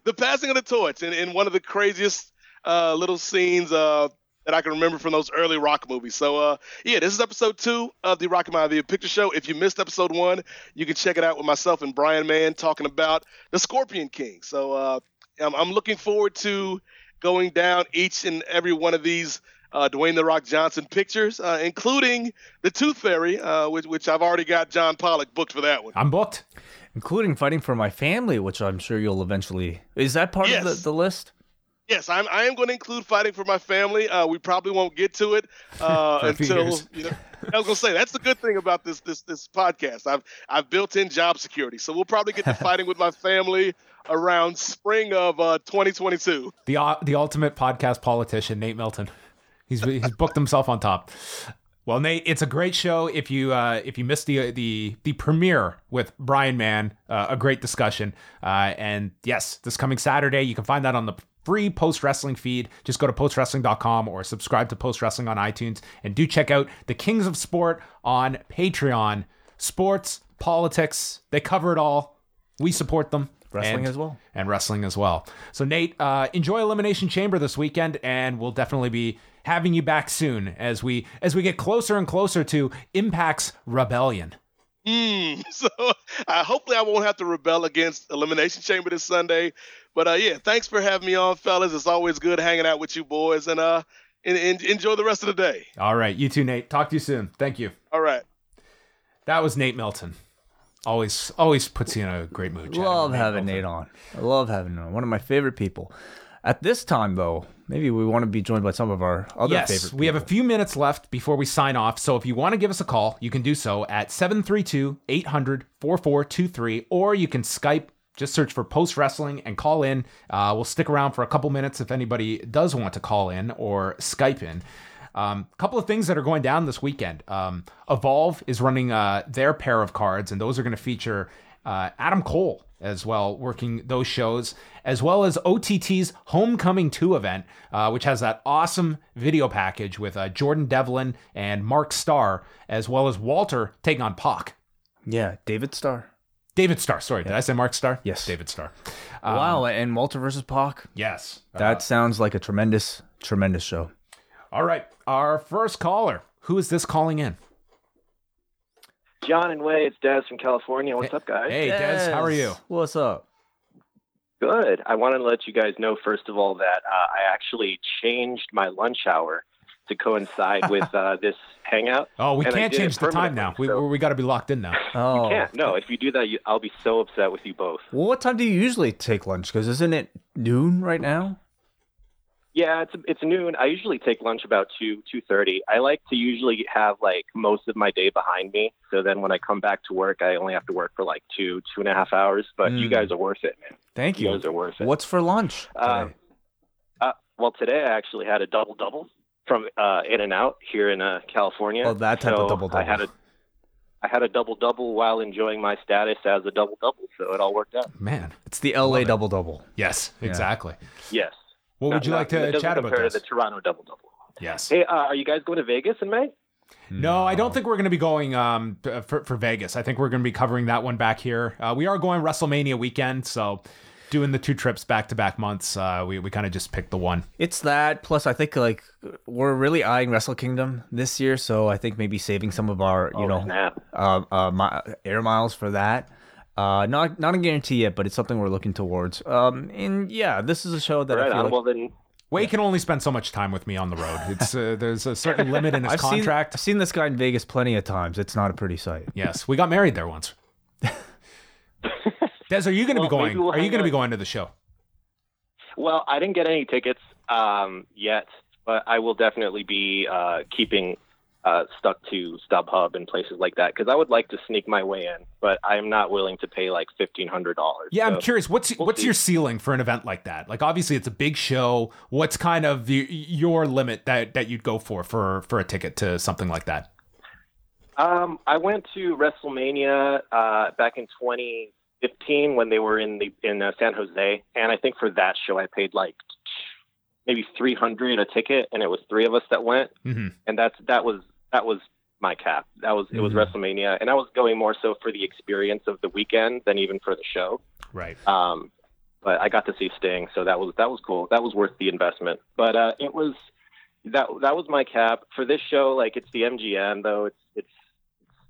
The passing of the torch, and in one of the craziest uh, little scenes uh, that I can remember from those early rock movies. So, uh, yeah, this is episode two of the Rocky Maivia Picture Show. If you missed episode one, you can check it out with myself and Brian Mann talking about the Scorpion King. So, uh, I'm, I'm looking forward to going down each and every one of these uh, Dwayne the Rock Johnson pictures, uh, including the Tooth Fairy, uh, which, which I've already got John Pollock booked for that one. I'm booked, including fighting for my family, which I'm sure you'll eventually. Is that part yes. of the, the list? Yes, I'm. I am going to include fighting for my family. Uh, we probably won't get to it uh, until you know. I was going to say that's the good thing about this this this podcast. I've I've built in job security, so we'll probably get to fighting with my family around spring of uh, 2022. The uh, the ultimate podcast politician, Nate Milton. He's he's booked himself on top. Well, Nate, it's a great show. If you uh, if you missed the the the premiere with Brian Mann, uh, a great discussion. Uh, and yes, this coming Saturday, you can find that on the free post wrestling feed. Just go to postwrestling.com or subscribe to Post Wrestling on iTunes, and do check out the Kings of Sport on Patreon. Sports, politics, they cover it all. We support them wrestling and, as well and wrestling as well so nate uh, enjoy elimination chamber this weekend and we'll definitely be having you back soon as we as we get closer and closer to impact's rebellion mm, so uh, hopefully i won't have to rebel against elimination chamber this sunday but uh, yeah thanks for having me on fellas it's always good hanging out with you boys and uh and, and enjoy the rest of the day all right you too nate talk to you soon thank you all right that was nate milton Always, always puts you in a great mood. I love having Nate on. I love having him on. One of my favorite people. At this time, though, maybe we want to be joined by some of our other yes, favorite. People. We have a few minutes left before we sign off. So if you want to give us a call, you can do so at 732 800 4423, or you can Skype. Just search for Post Wrestling and call in. Uh, we'll stick around for a couple minutes if anybody does want to call in or Skype in. A um, couple of things that are going down this weekend. Um, Evolve is running uh, their pair of cards, and those are going to feature uh, Adam Cole as well, working those shows, as well as OTT's Homecoming 2 event, uh, which has that awesome video package with uh, Jordan Devlin and Mark Starr, as well as Walter taking on Pac. Yeah, David Starr. David Starr. Sorry, did I say Mark Starr? Yes. David Starr. Um, wow, and Walter versus Pac? Yes. That uh, sounds like a tremendous, tremendous show. All right. Our first caller. Who is this calling in? John and Wai, it's Des from California. What's hey, up, guys? Hey, Des. Des, how are you? What's up? Good. I wanted to let you guys know, first of all, that uh, I actually changed my lunch hour to coincide with uh, this hangout. Oh, we can't change the time now. We, we got to be locked in now. Oh, you can't. No, if you do that, you, I'll be so upset with you both. Well, what time do you usually take lunch? Because isn't it noon right now? Yeah, it's it's noon. I usually take lunch about two two thirty. I like to usually have like most of my day behind me, so then when I come back to work, I only have to work for like two two and a half hours. But you Mm. guys are worth it, man. Thank You you. guys are worth it. What's for lunch? Uh. Uh, well, today I actually had a double double from uh, In and Out here in uh, California. Oh, that type of double-double. I had a I had a double double while enjoying my status as a double double, so it all worked out. Man, it's the LA double double. yes, exactly. Yes. What would you like to chat about compare this? to the Toronto double double. Yes. Hey, uh, are you guys going to Vegas in May? No, I don't think we're going to be going um, for, for Vegas. I think we're going to be covering that one back here. Uh, we are going WrestleMania weekend, so doing the two trips back to back months, uh, we, we kind of just picked the one. It's that. Plus, I think like we're really eyeing Wrestle Kingdom this year, so I think maybe saving some of our you Oh, know snap. uh, uh, mi- air miles for that. Uh, not not a guarantee yet, but it's something we're looking towards. Um, and yeah, this is a show that I Right feel on. like Well, then, Wade can only spend so much time with me on the road. It's uh, there's a certain limit in his I've seen, contract. I've seen this guy in Vegas plenty of times. It's not a pretty sight. Yes, we got married there once. Des, are you going to Well, be going? we'll are you going to be going to the show? well, I didn't get any tickets um, yet, but I will definitely be uh, keeping uh, stuck to StubHub and places like that because I would like to sneak my way in, but I am not willing to pay like fifteen hundred dollars. Yeah, I'm curious. What's we'll what's see. your ceiling for an event like that? Like, obviously, it's a big show. What's kind of the, your limit that that you'd go for for for a ticket to something like that? Um, I went to WrestleMania uh, back in 2015 when they were in the in uh, San Jose, and I think for that show I paid like maybe 300 a ticket, and it was three of us that went, Mhm. and that's that was that was my cap. That was it was WrestleMania, and I was going more so for the experience of the weekend than even for the show. Right. Um, but I got to see Sting, so that was that was cool. That was worth the investment. But uh, it was that that was my cap for this show. Like it's the MGM though. It's it's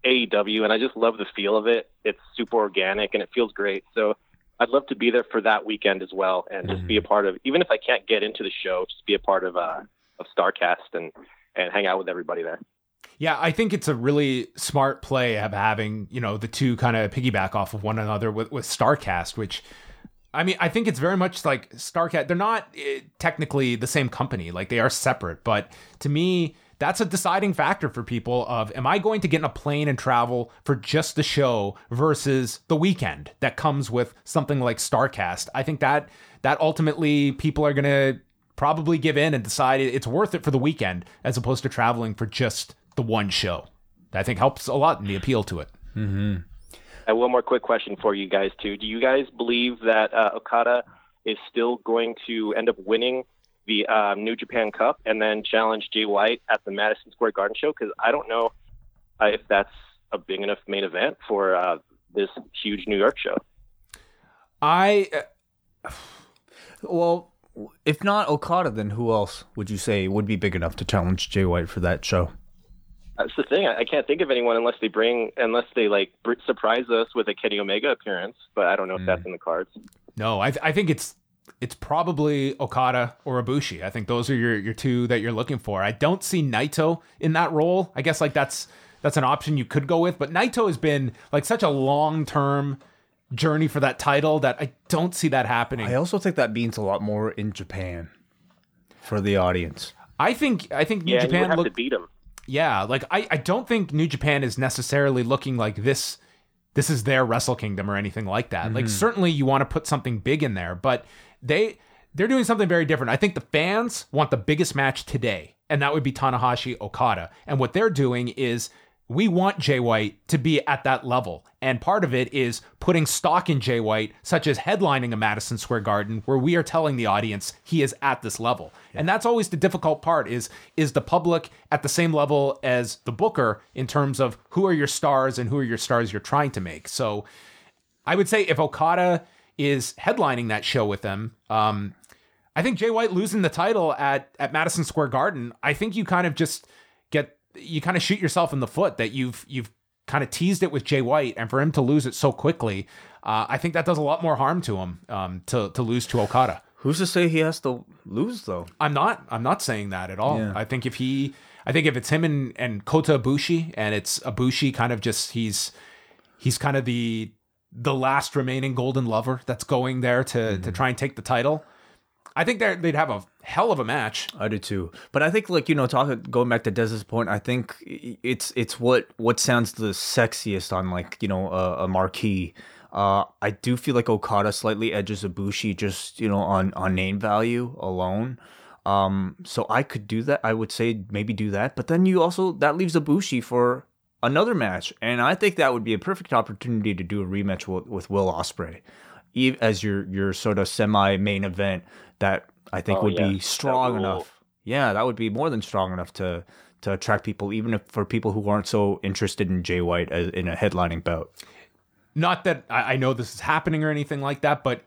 AEW, and I just love the feel of it. It's super organic and it feels great. So I'd love to be there for that weekend as well, and just be a part of. Even if I can't get into the show, just be a part of uh, of Starcast and and hang out with everybody there. Yeah, I think it's a really smart play of having you know the two kind of piggyback off of one another with with Starcast, which. I mean, I think it's very much like Starcast. They're not eh, technically the same company; like they are separate. But to me, that's a deciding factor for people. Of am I going to get in a plane and travel for just the show versus the weekend that comes with something like Starcast? I think that that ultimately people are going to probably give in and decide it's worth it for the weekend as opposed to traveling for just the one show. That I think helps a lot in the appeal to it. I have one more quick question for you guys too. Do you guys believe that uh, Okada is still going to end up winning the um, New Japan Cup and then challenge Jay White at the Madison Square Garden show? Because I don't know uh, if that's a big enough main event for uh, this huge New York show. I uh, Well, if not Okada, then who else would you say would be big enough to challenge Jay White for that show? That's the thing. I, I can't think of anyone unless they bring, unless they like surprise us with a Kenny Omega appearance. But I don't know if that's in the cards. no, I I think it's it's probably Okada or Ibushi. I think those are your your two that you're looking for. I don't see Naito in that role. I guess like that's that's an option you could go with, but Naito has been like such a long term journey for that title that I don't see that happening. I also think that means a lot more in Japan for the audience. I think I think New Yeah, and would Japan have look to beat him. Yeah, like I, I don't think New Japan is necessarily looking like this this is their Wrestle Kingdom or anything like that. Like mm-hmm. certainly you want to put something big in there, but they they're doing something very different. I think the fans want the biggest match today, and that would be Tanahashi Okada. And what they're doing is we want Jay White to be at that level. And part of it is putting stock in Jay White, such as headlining a Madison Square Garden, where we are telling the audience he is at this level. And that's always the difficult part is is the public at the same level as the booker in terms of who are your stars and who are your stars you're trying to make. So I would say if Okada is headlining that show with them, um, I think Jay White losing the title at at Madison Square Garden, I think you kind of just get you kind of shoot yourself in the foot that you've you've kind of teased it with Jay White, and for him to lose it so quickly, uh, I think that does a lot more harm to him um, to to lose to Okada. Who's to say he has to lose though? I'm not I'm not saying that at all. Yeah. I think if he I think if it's him and, and Kota Ibushi and it's Ibushi kind of just he's he's kind of the the last remaining golden lover that's going there to to try and take the title. I think they'd have a hell of a match. I do too. But I think like you know, talking going back to Dez's point, I think it's it's what what sounds the sexiest on like you know a, a marquee. Uh, I do feel like Okada slightly edges Ibushi just you know on on name value alone. Um, so I could do that. I would say maybe do that. But then you also that leaves Ibushi for another match, and I think that would be a perfect opportunity to do a rematch with, with Will Ospreay, as your your sort of semi main event. That I think Oh, would yeah. be strong rule. enough. Yeah, that would be more than strong enough to to attract people, even if for people who aren't so interested in Jay White as, in a headlining bout. Not that I, I know this is happening or anything like that, but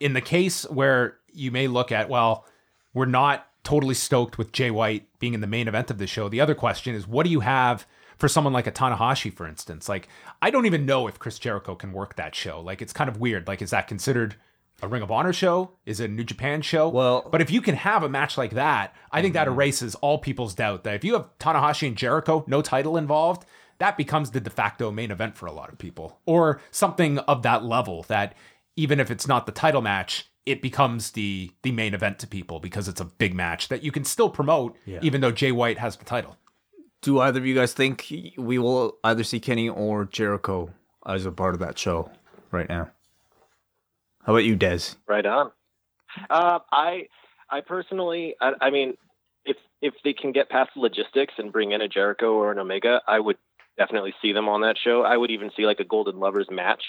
in the case where you may look at, well, we're not totally stoked with Jay White being in the main event of the show. The other question is, what do you have for someone like a Tanahashi, for instance? Like, I don't even know if Chris Jericho can work that show. Like, it's kind of weird. Like, is that considered a Ring of Honor show? Is it a New Japan show? Well- but if you can have a match like that, I think that mm-hmm. erases all people's doubt that if you have Tanahashi and Jericho, no title involved, that becomes the de facto main event for a lot of people, or something of that level. That even if it's not the title match, it becomes the the main event to people because it's a big match that you can still promote, even though Jay White has the title. Do either of you guys think we will either see Kenny or Jericho as a part of that show right now? How about you, Dez? Right on. Uh, I I personally, I, I mean, if if they can get past the logistics and bring in a Jericho or an Omega, I would definitely see them on that show. I would even see like a Golden Lovers match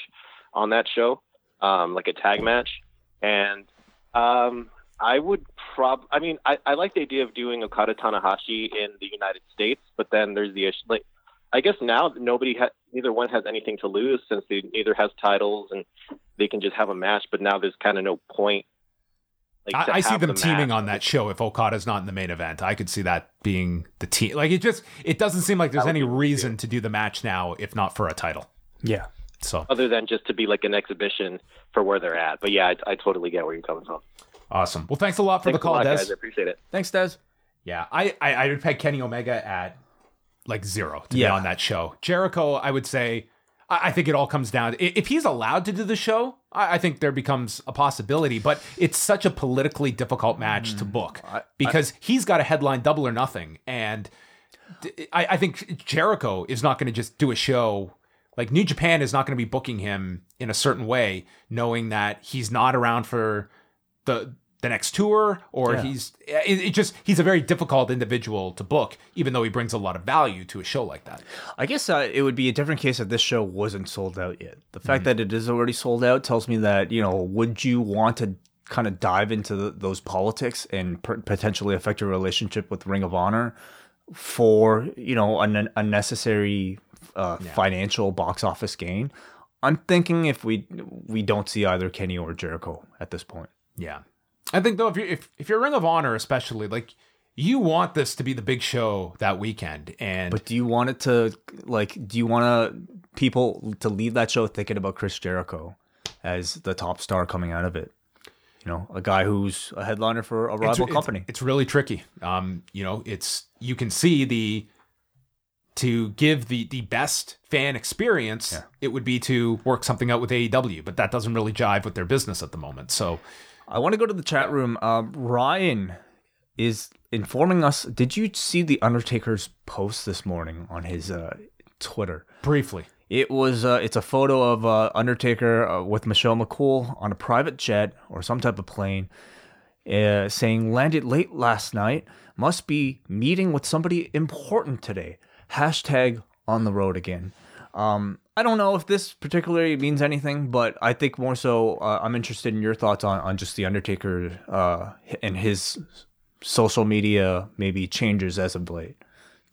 on that show, um, like a tag match, and um, I would prob. I mean, I, I like the idea of doing Okada Tanahashi in the United States, but then there's the issue. Like, I guess now nobody ha- neither one has anything to lose since they neither has titles and they can just have a match. But now there's kind of no point. Like, I, I see them the teaming match. on that show if Okada's not in the main event. I could see that being the team. Like it just it doesn't seem like there's any be weird, reason to do the match now if not for a title. Yeah. So other than just to be like an exhibition for where they're at. But yeah, I, I totally get where you're coming from. Awesome. Well, thanks a lot for Thanks the call, a lot, Des. guys. I appreciate it. Thanks, Dez. Yeah, I, I I would peg Kenny Omega at like zero to be on that show. Jericho, I would say, I, I think it all comes down. i- If he's allowed to do the show, I, I think there becomes a possibility. But it's such a politically difficult match to hmm. book because he's got a headline double or nothing, and I think Jericho is not going to just do a show. Like New Japan is not going to be booking him in a certain way, knowing that he's not around for the the next tour or Yeah. he's it, it just he's a very difficult individual to book even though he brings a lot of value to a show like that I guess uh, it would be a different case if this show wasn't sold out yet. The fact that it is already sold out tells me that, you know, would you want to kind of dive into the, those politics and per- potentially affect your relationship with Ring of Honor for, you know, an unnecessary uh, financial box office gain? I'm thinking if we we don't see either Kenny or Jericho at this point. Yeah i think though if you're if, if you're ring of honor especially like you want this to be the big show that weekend and But do you want it to like? Do you want to people to leave that show thinking about Chris Jericho as the top star coming out of it? You know, a guy who's a headliner for a rival it's- company. it's really tricky um you know it's you can see the to give the the best fan experience Yeah. it would be to work something out with AEW but that doesn't really jive with their business at the moment so I want to go to the chat room. Um, Ryan is informing us. Did you see the Undertaker's post this morning on his uh, Twitter? briefly It was uh, it's a photo of uh, Undertaker uh, with Michelle McCool on a private jet or some type of plane, uh, saying landed late last night. Must be meeting with somebody important today. Hashtag on the road again. Um, I don't know if this particularly means anything, but I think more so uh, I'm interested in your thoughts on, on just the Undertaker uh, and his social media maybe changes as of late,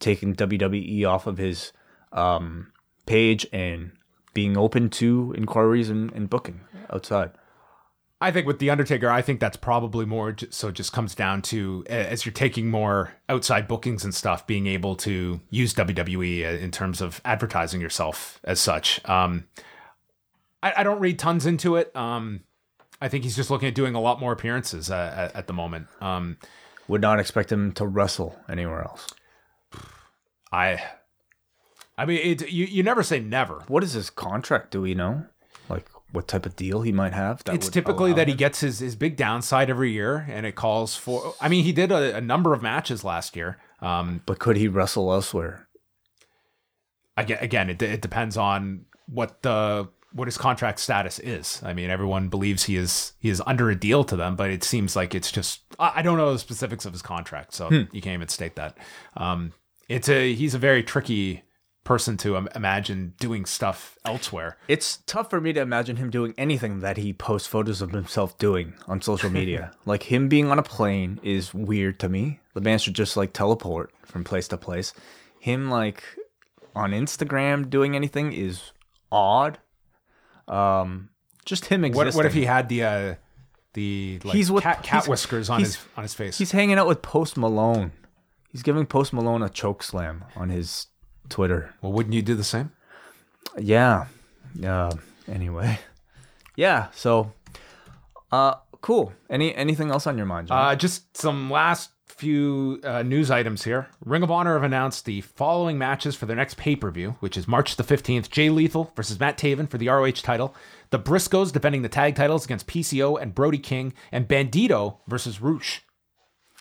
taking WWE off of his um, page and being open to inquiries and, and booking outside. I think with the Undertaker, I think that's probably more. So it just comes down to as you're taking more outside bookings and stuff, being able to use WWE in terms of advertising yourself as such. Um, I, I don't read tons into it. Um, I think he's just looking at doing a lot more appearances uh, at, at the moment. Um, Would not expect him to wrestle anywhere else. I, I mean, it, you you never say never. What is his contract? Do we know? What type of deal he might have. That it's typically that he gets his, his big downside every year, and it calls for. I mean, he did a, a number of matches last year. Um, But could he wrestle elsewhere? again, again, it, it depends on what the what his contract status is. I mean, everyone believes he is he is under a deal to them, but it seems like it's just I, I don't know the specifics of his contract, so you can't even state that. Um, it's a he's a very tricky person to im- imagine doing stuff elsewhere. It's tough for me to imagine him doing anything that he posts photos of himself doing on social media. like him being on a plane is weird to me. The man should just like teleport from place to place. Him like on Instagram doing anything is odd. Um, just him existing. What what if he had the uh, the like He's with- cat, cat he's- whiskers on his on his face? He's hanging out with Post Malone. He's giving Post Malone a choke slam on his Twitter. well, wouldn't you do the same? Yeah. Uh, anyway. Yeah. So, uh, cool. Any anything else on your mind? John? Uh, just some last few uh, news items here. Ring of Honor have announced the following matches for their next pay per view, which is March the 15th Jay Lethal versus Matt Taven for the ROH title, the Briscoes defending the tag titles against PCO and Brody King, and Bandido versus Rush.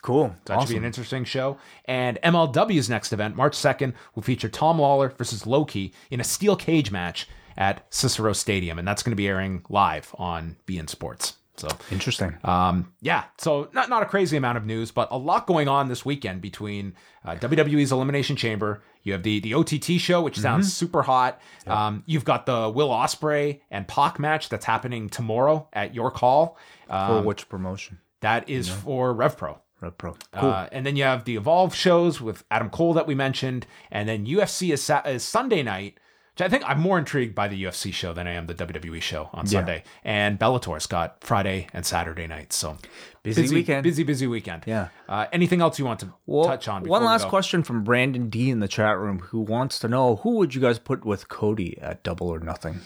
Cool. That should be an interesting show. And MLW's next event, March 2nd, will feature Tom Lawlor versus Loki in a steel cage match at Cicero Stadium. And that's going to be airing live on beIN Sports. So Interesting. um, yeah, so not not a crazy amount of news, but a lot going on this weekend between uh, WWE's Elimination Chamber. You have the the OTT show, which sounds super hot. Um, you've got the Will Ospreay and Pac match that's happening tomorrow at Hall. For Um, which promotion? that is for RevPro. RevPro. Cool. Uh, and then you have the Evolve shows with Adam Cole that we mentioned, and then UFC is, sa- is Sunday night. Which I think I'm more intrigued by the UFC show than I am the WWE show on Sunday. And Bellator's got Friday and Saturday nights. So Busy weekend. busy, busy weekend. Yeah. Uh, anything else you want to Well, touch on? before one last question from Brandon D in the chat room, who wants to know who would you guys put with Cody at Double or Nothing?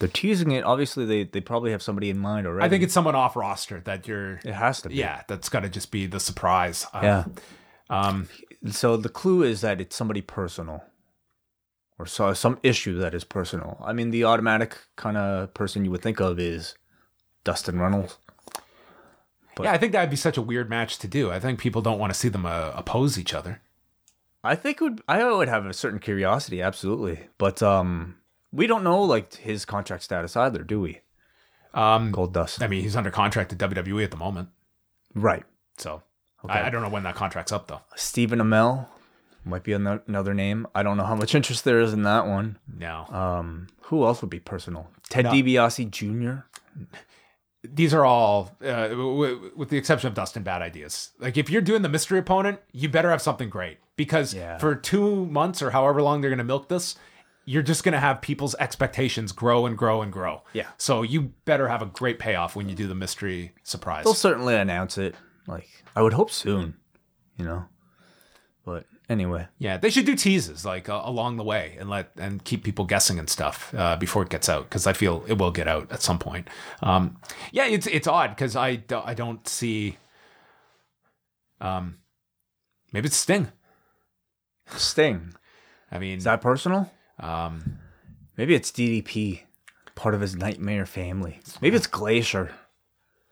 They're teasing it. Obviously, they they probably have somebody in mind already. I think it's someone off roster that you're. it has to be. Yeah, that's got to just be the surprise. Uh, Yeah. Um, So the clue is that it's somebody personal, or so some issue that is personal. I mean, the automatic kind of person you would think of is Dustin Runnels. But- yeah, I think that'd be such a weird match to do. I think people don't want to see them uh, oppose each other. I think it would I would have a certain curiosity, absolutely, but um, we don't know like his contract status either, do we? Um, Gold Dust, I mean, he's under contract at WWE at the moment. right? So Okay. I, I don't know when that contract's up though. Stephen Amell might be another name. I don't know how much interest there is in that one. No, Um, who else would be personal? Ted No. DiBiase Jr. these are all, uh, w- with the exception of Dustin, bad ideas. Like if you're doing the mystery opponent, you better have something great because Yeah. for two months or however long they're going to milk this, you're just going to have people's expectations grow and grow and grow. Yeah. So you better have a great payoff when you do the mystery surprise. They'll certainly announce it. Like I would hope soon, you know. But anyway, Yeah, they should do teases like uh, along the way and let and keep people guessing and stuff uh, before it gets out because I feel it will get out at some point. Um, yeah, it's it's odd because I do, I don't see. Um, maybe it's Sting. Sting. I mean, Is that personal? Um, Maybe it's DDP, part of his nightmare family. Maybe it's Glacier.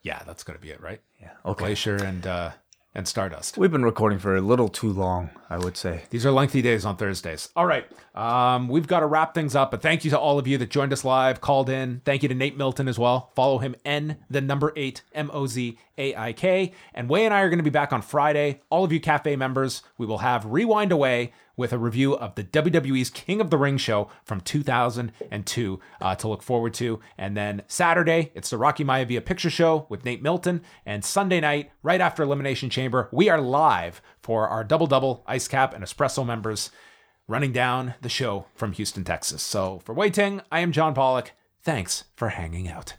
yeah, that's gonna be it, right? Yeah. Okay. Glacier and uh, and Stardust. We've been recording for a little too long, I would say. These are lengthy days on Thursdays. All right. Um, we've got to wrap things up, but thank you to all of you that joined us live, called in. Thank you to Nate Milton as well. Follow him, N, the number eight, M O Z A I K. And Wai and I are going to be back on Friday. All of you Cafe members, we will have Rewind Away with a review of the WWE's King of the Ring show from 2002 uh, to look forward to. And then Saturday, it's the Rocky Maivia Picture Show with Nate Milton. And Sunday night, right after Elimination Chamber, we are live for our double double Ice Cap and Espresso members running down the show from Houston, Texas. So for Wai Ting, I am John Pollock. Thanks for hanging out.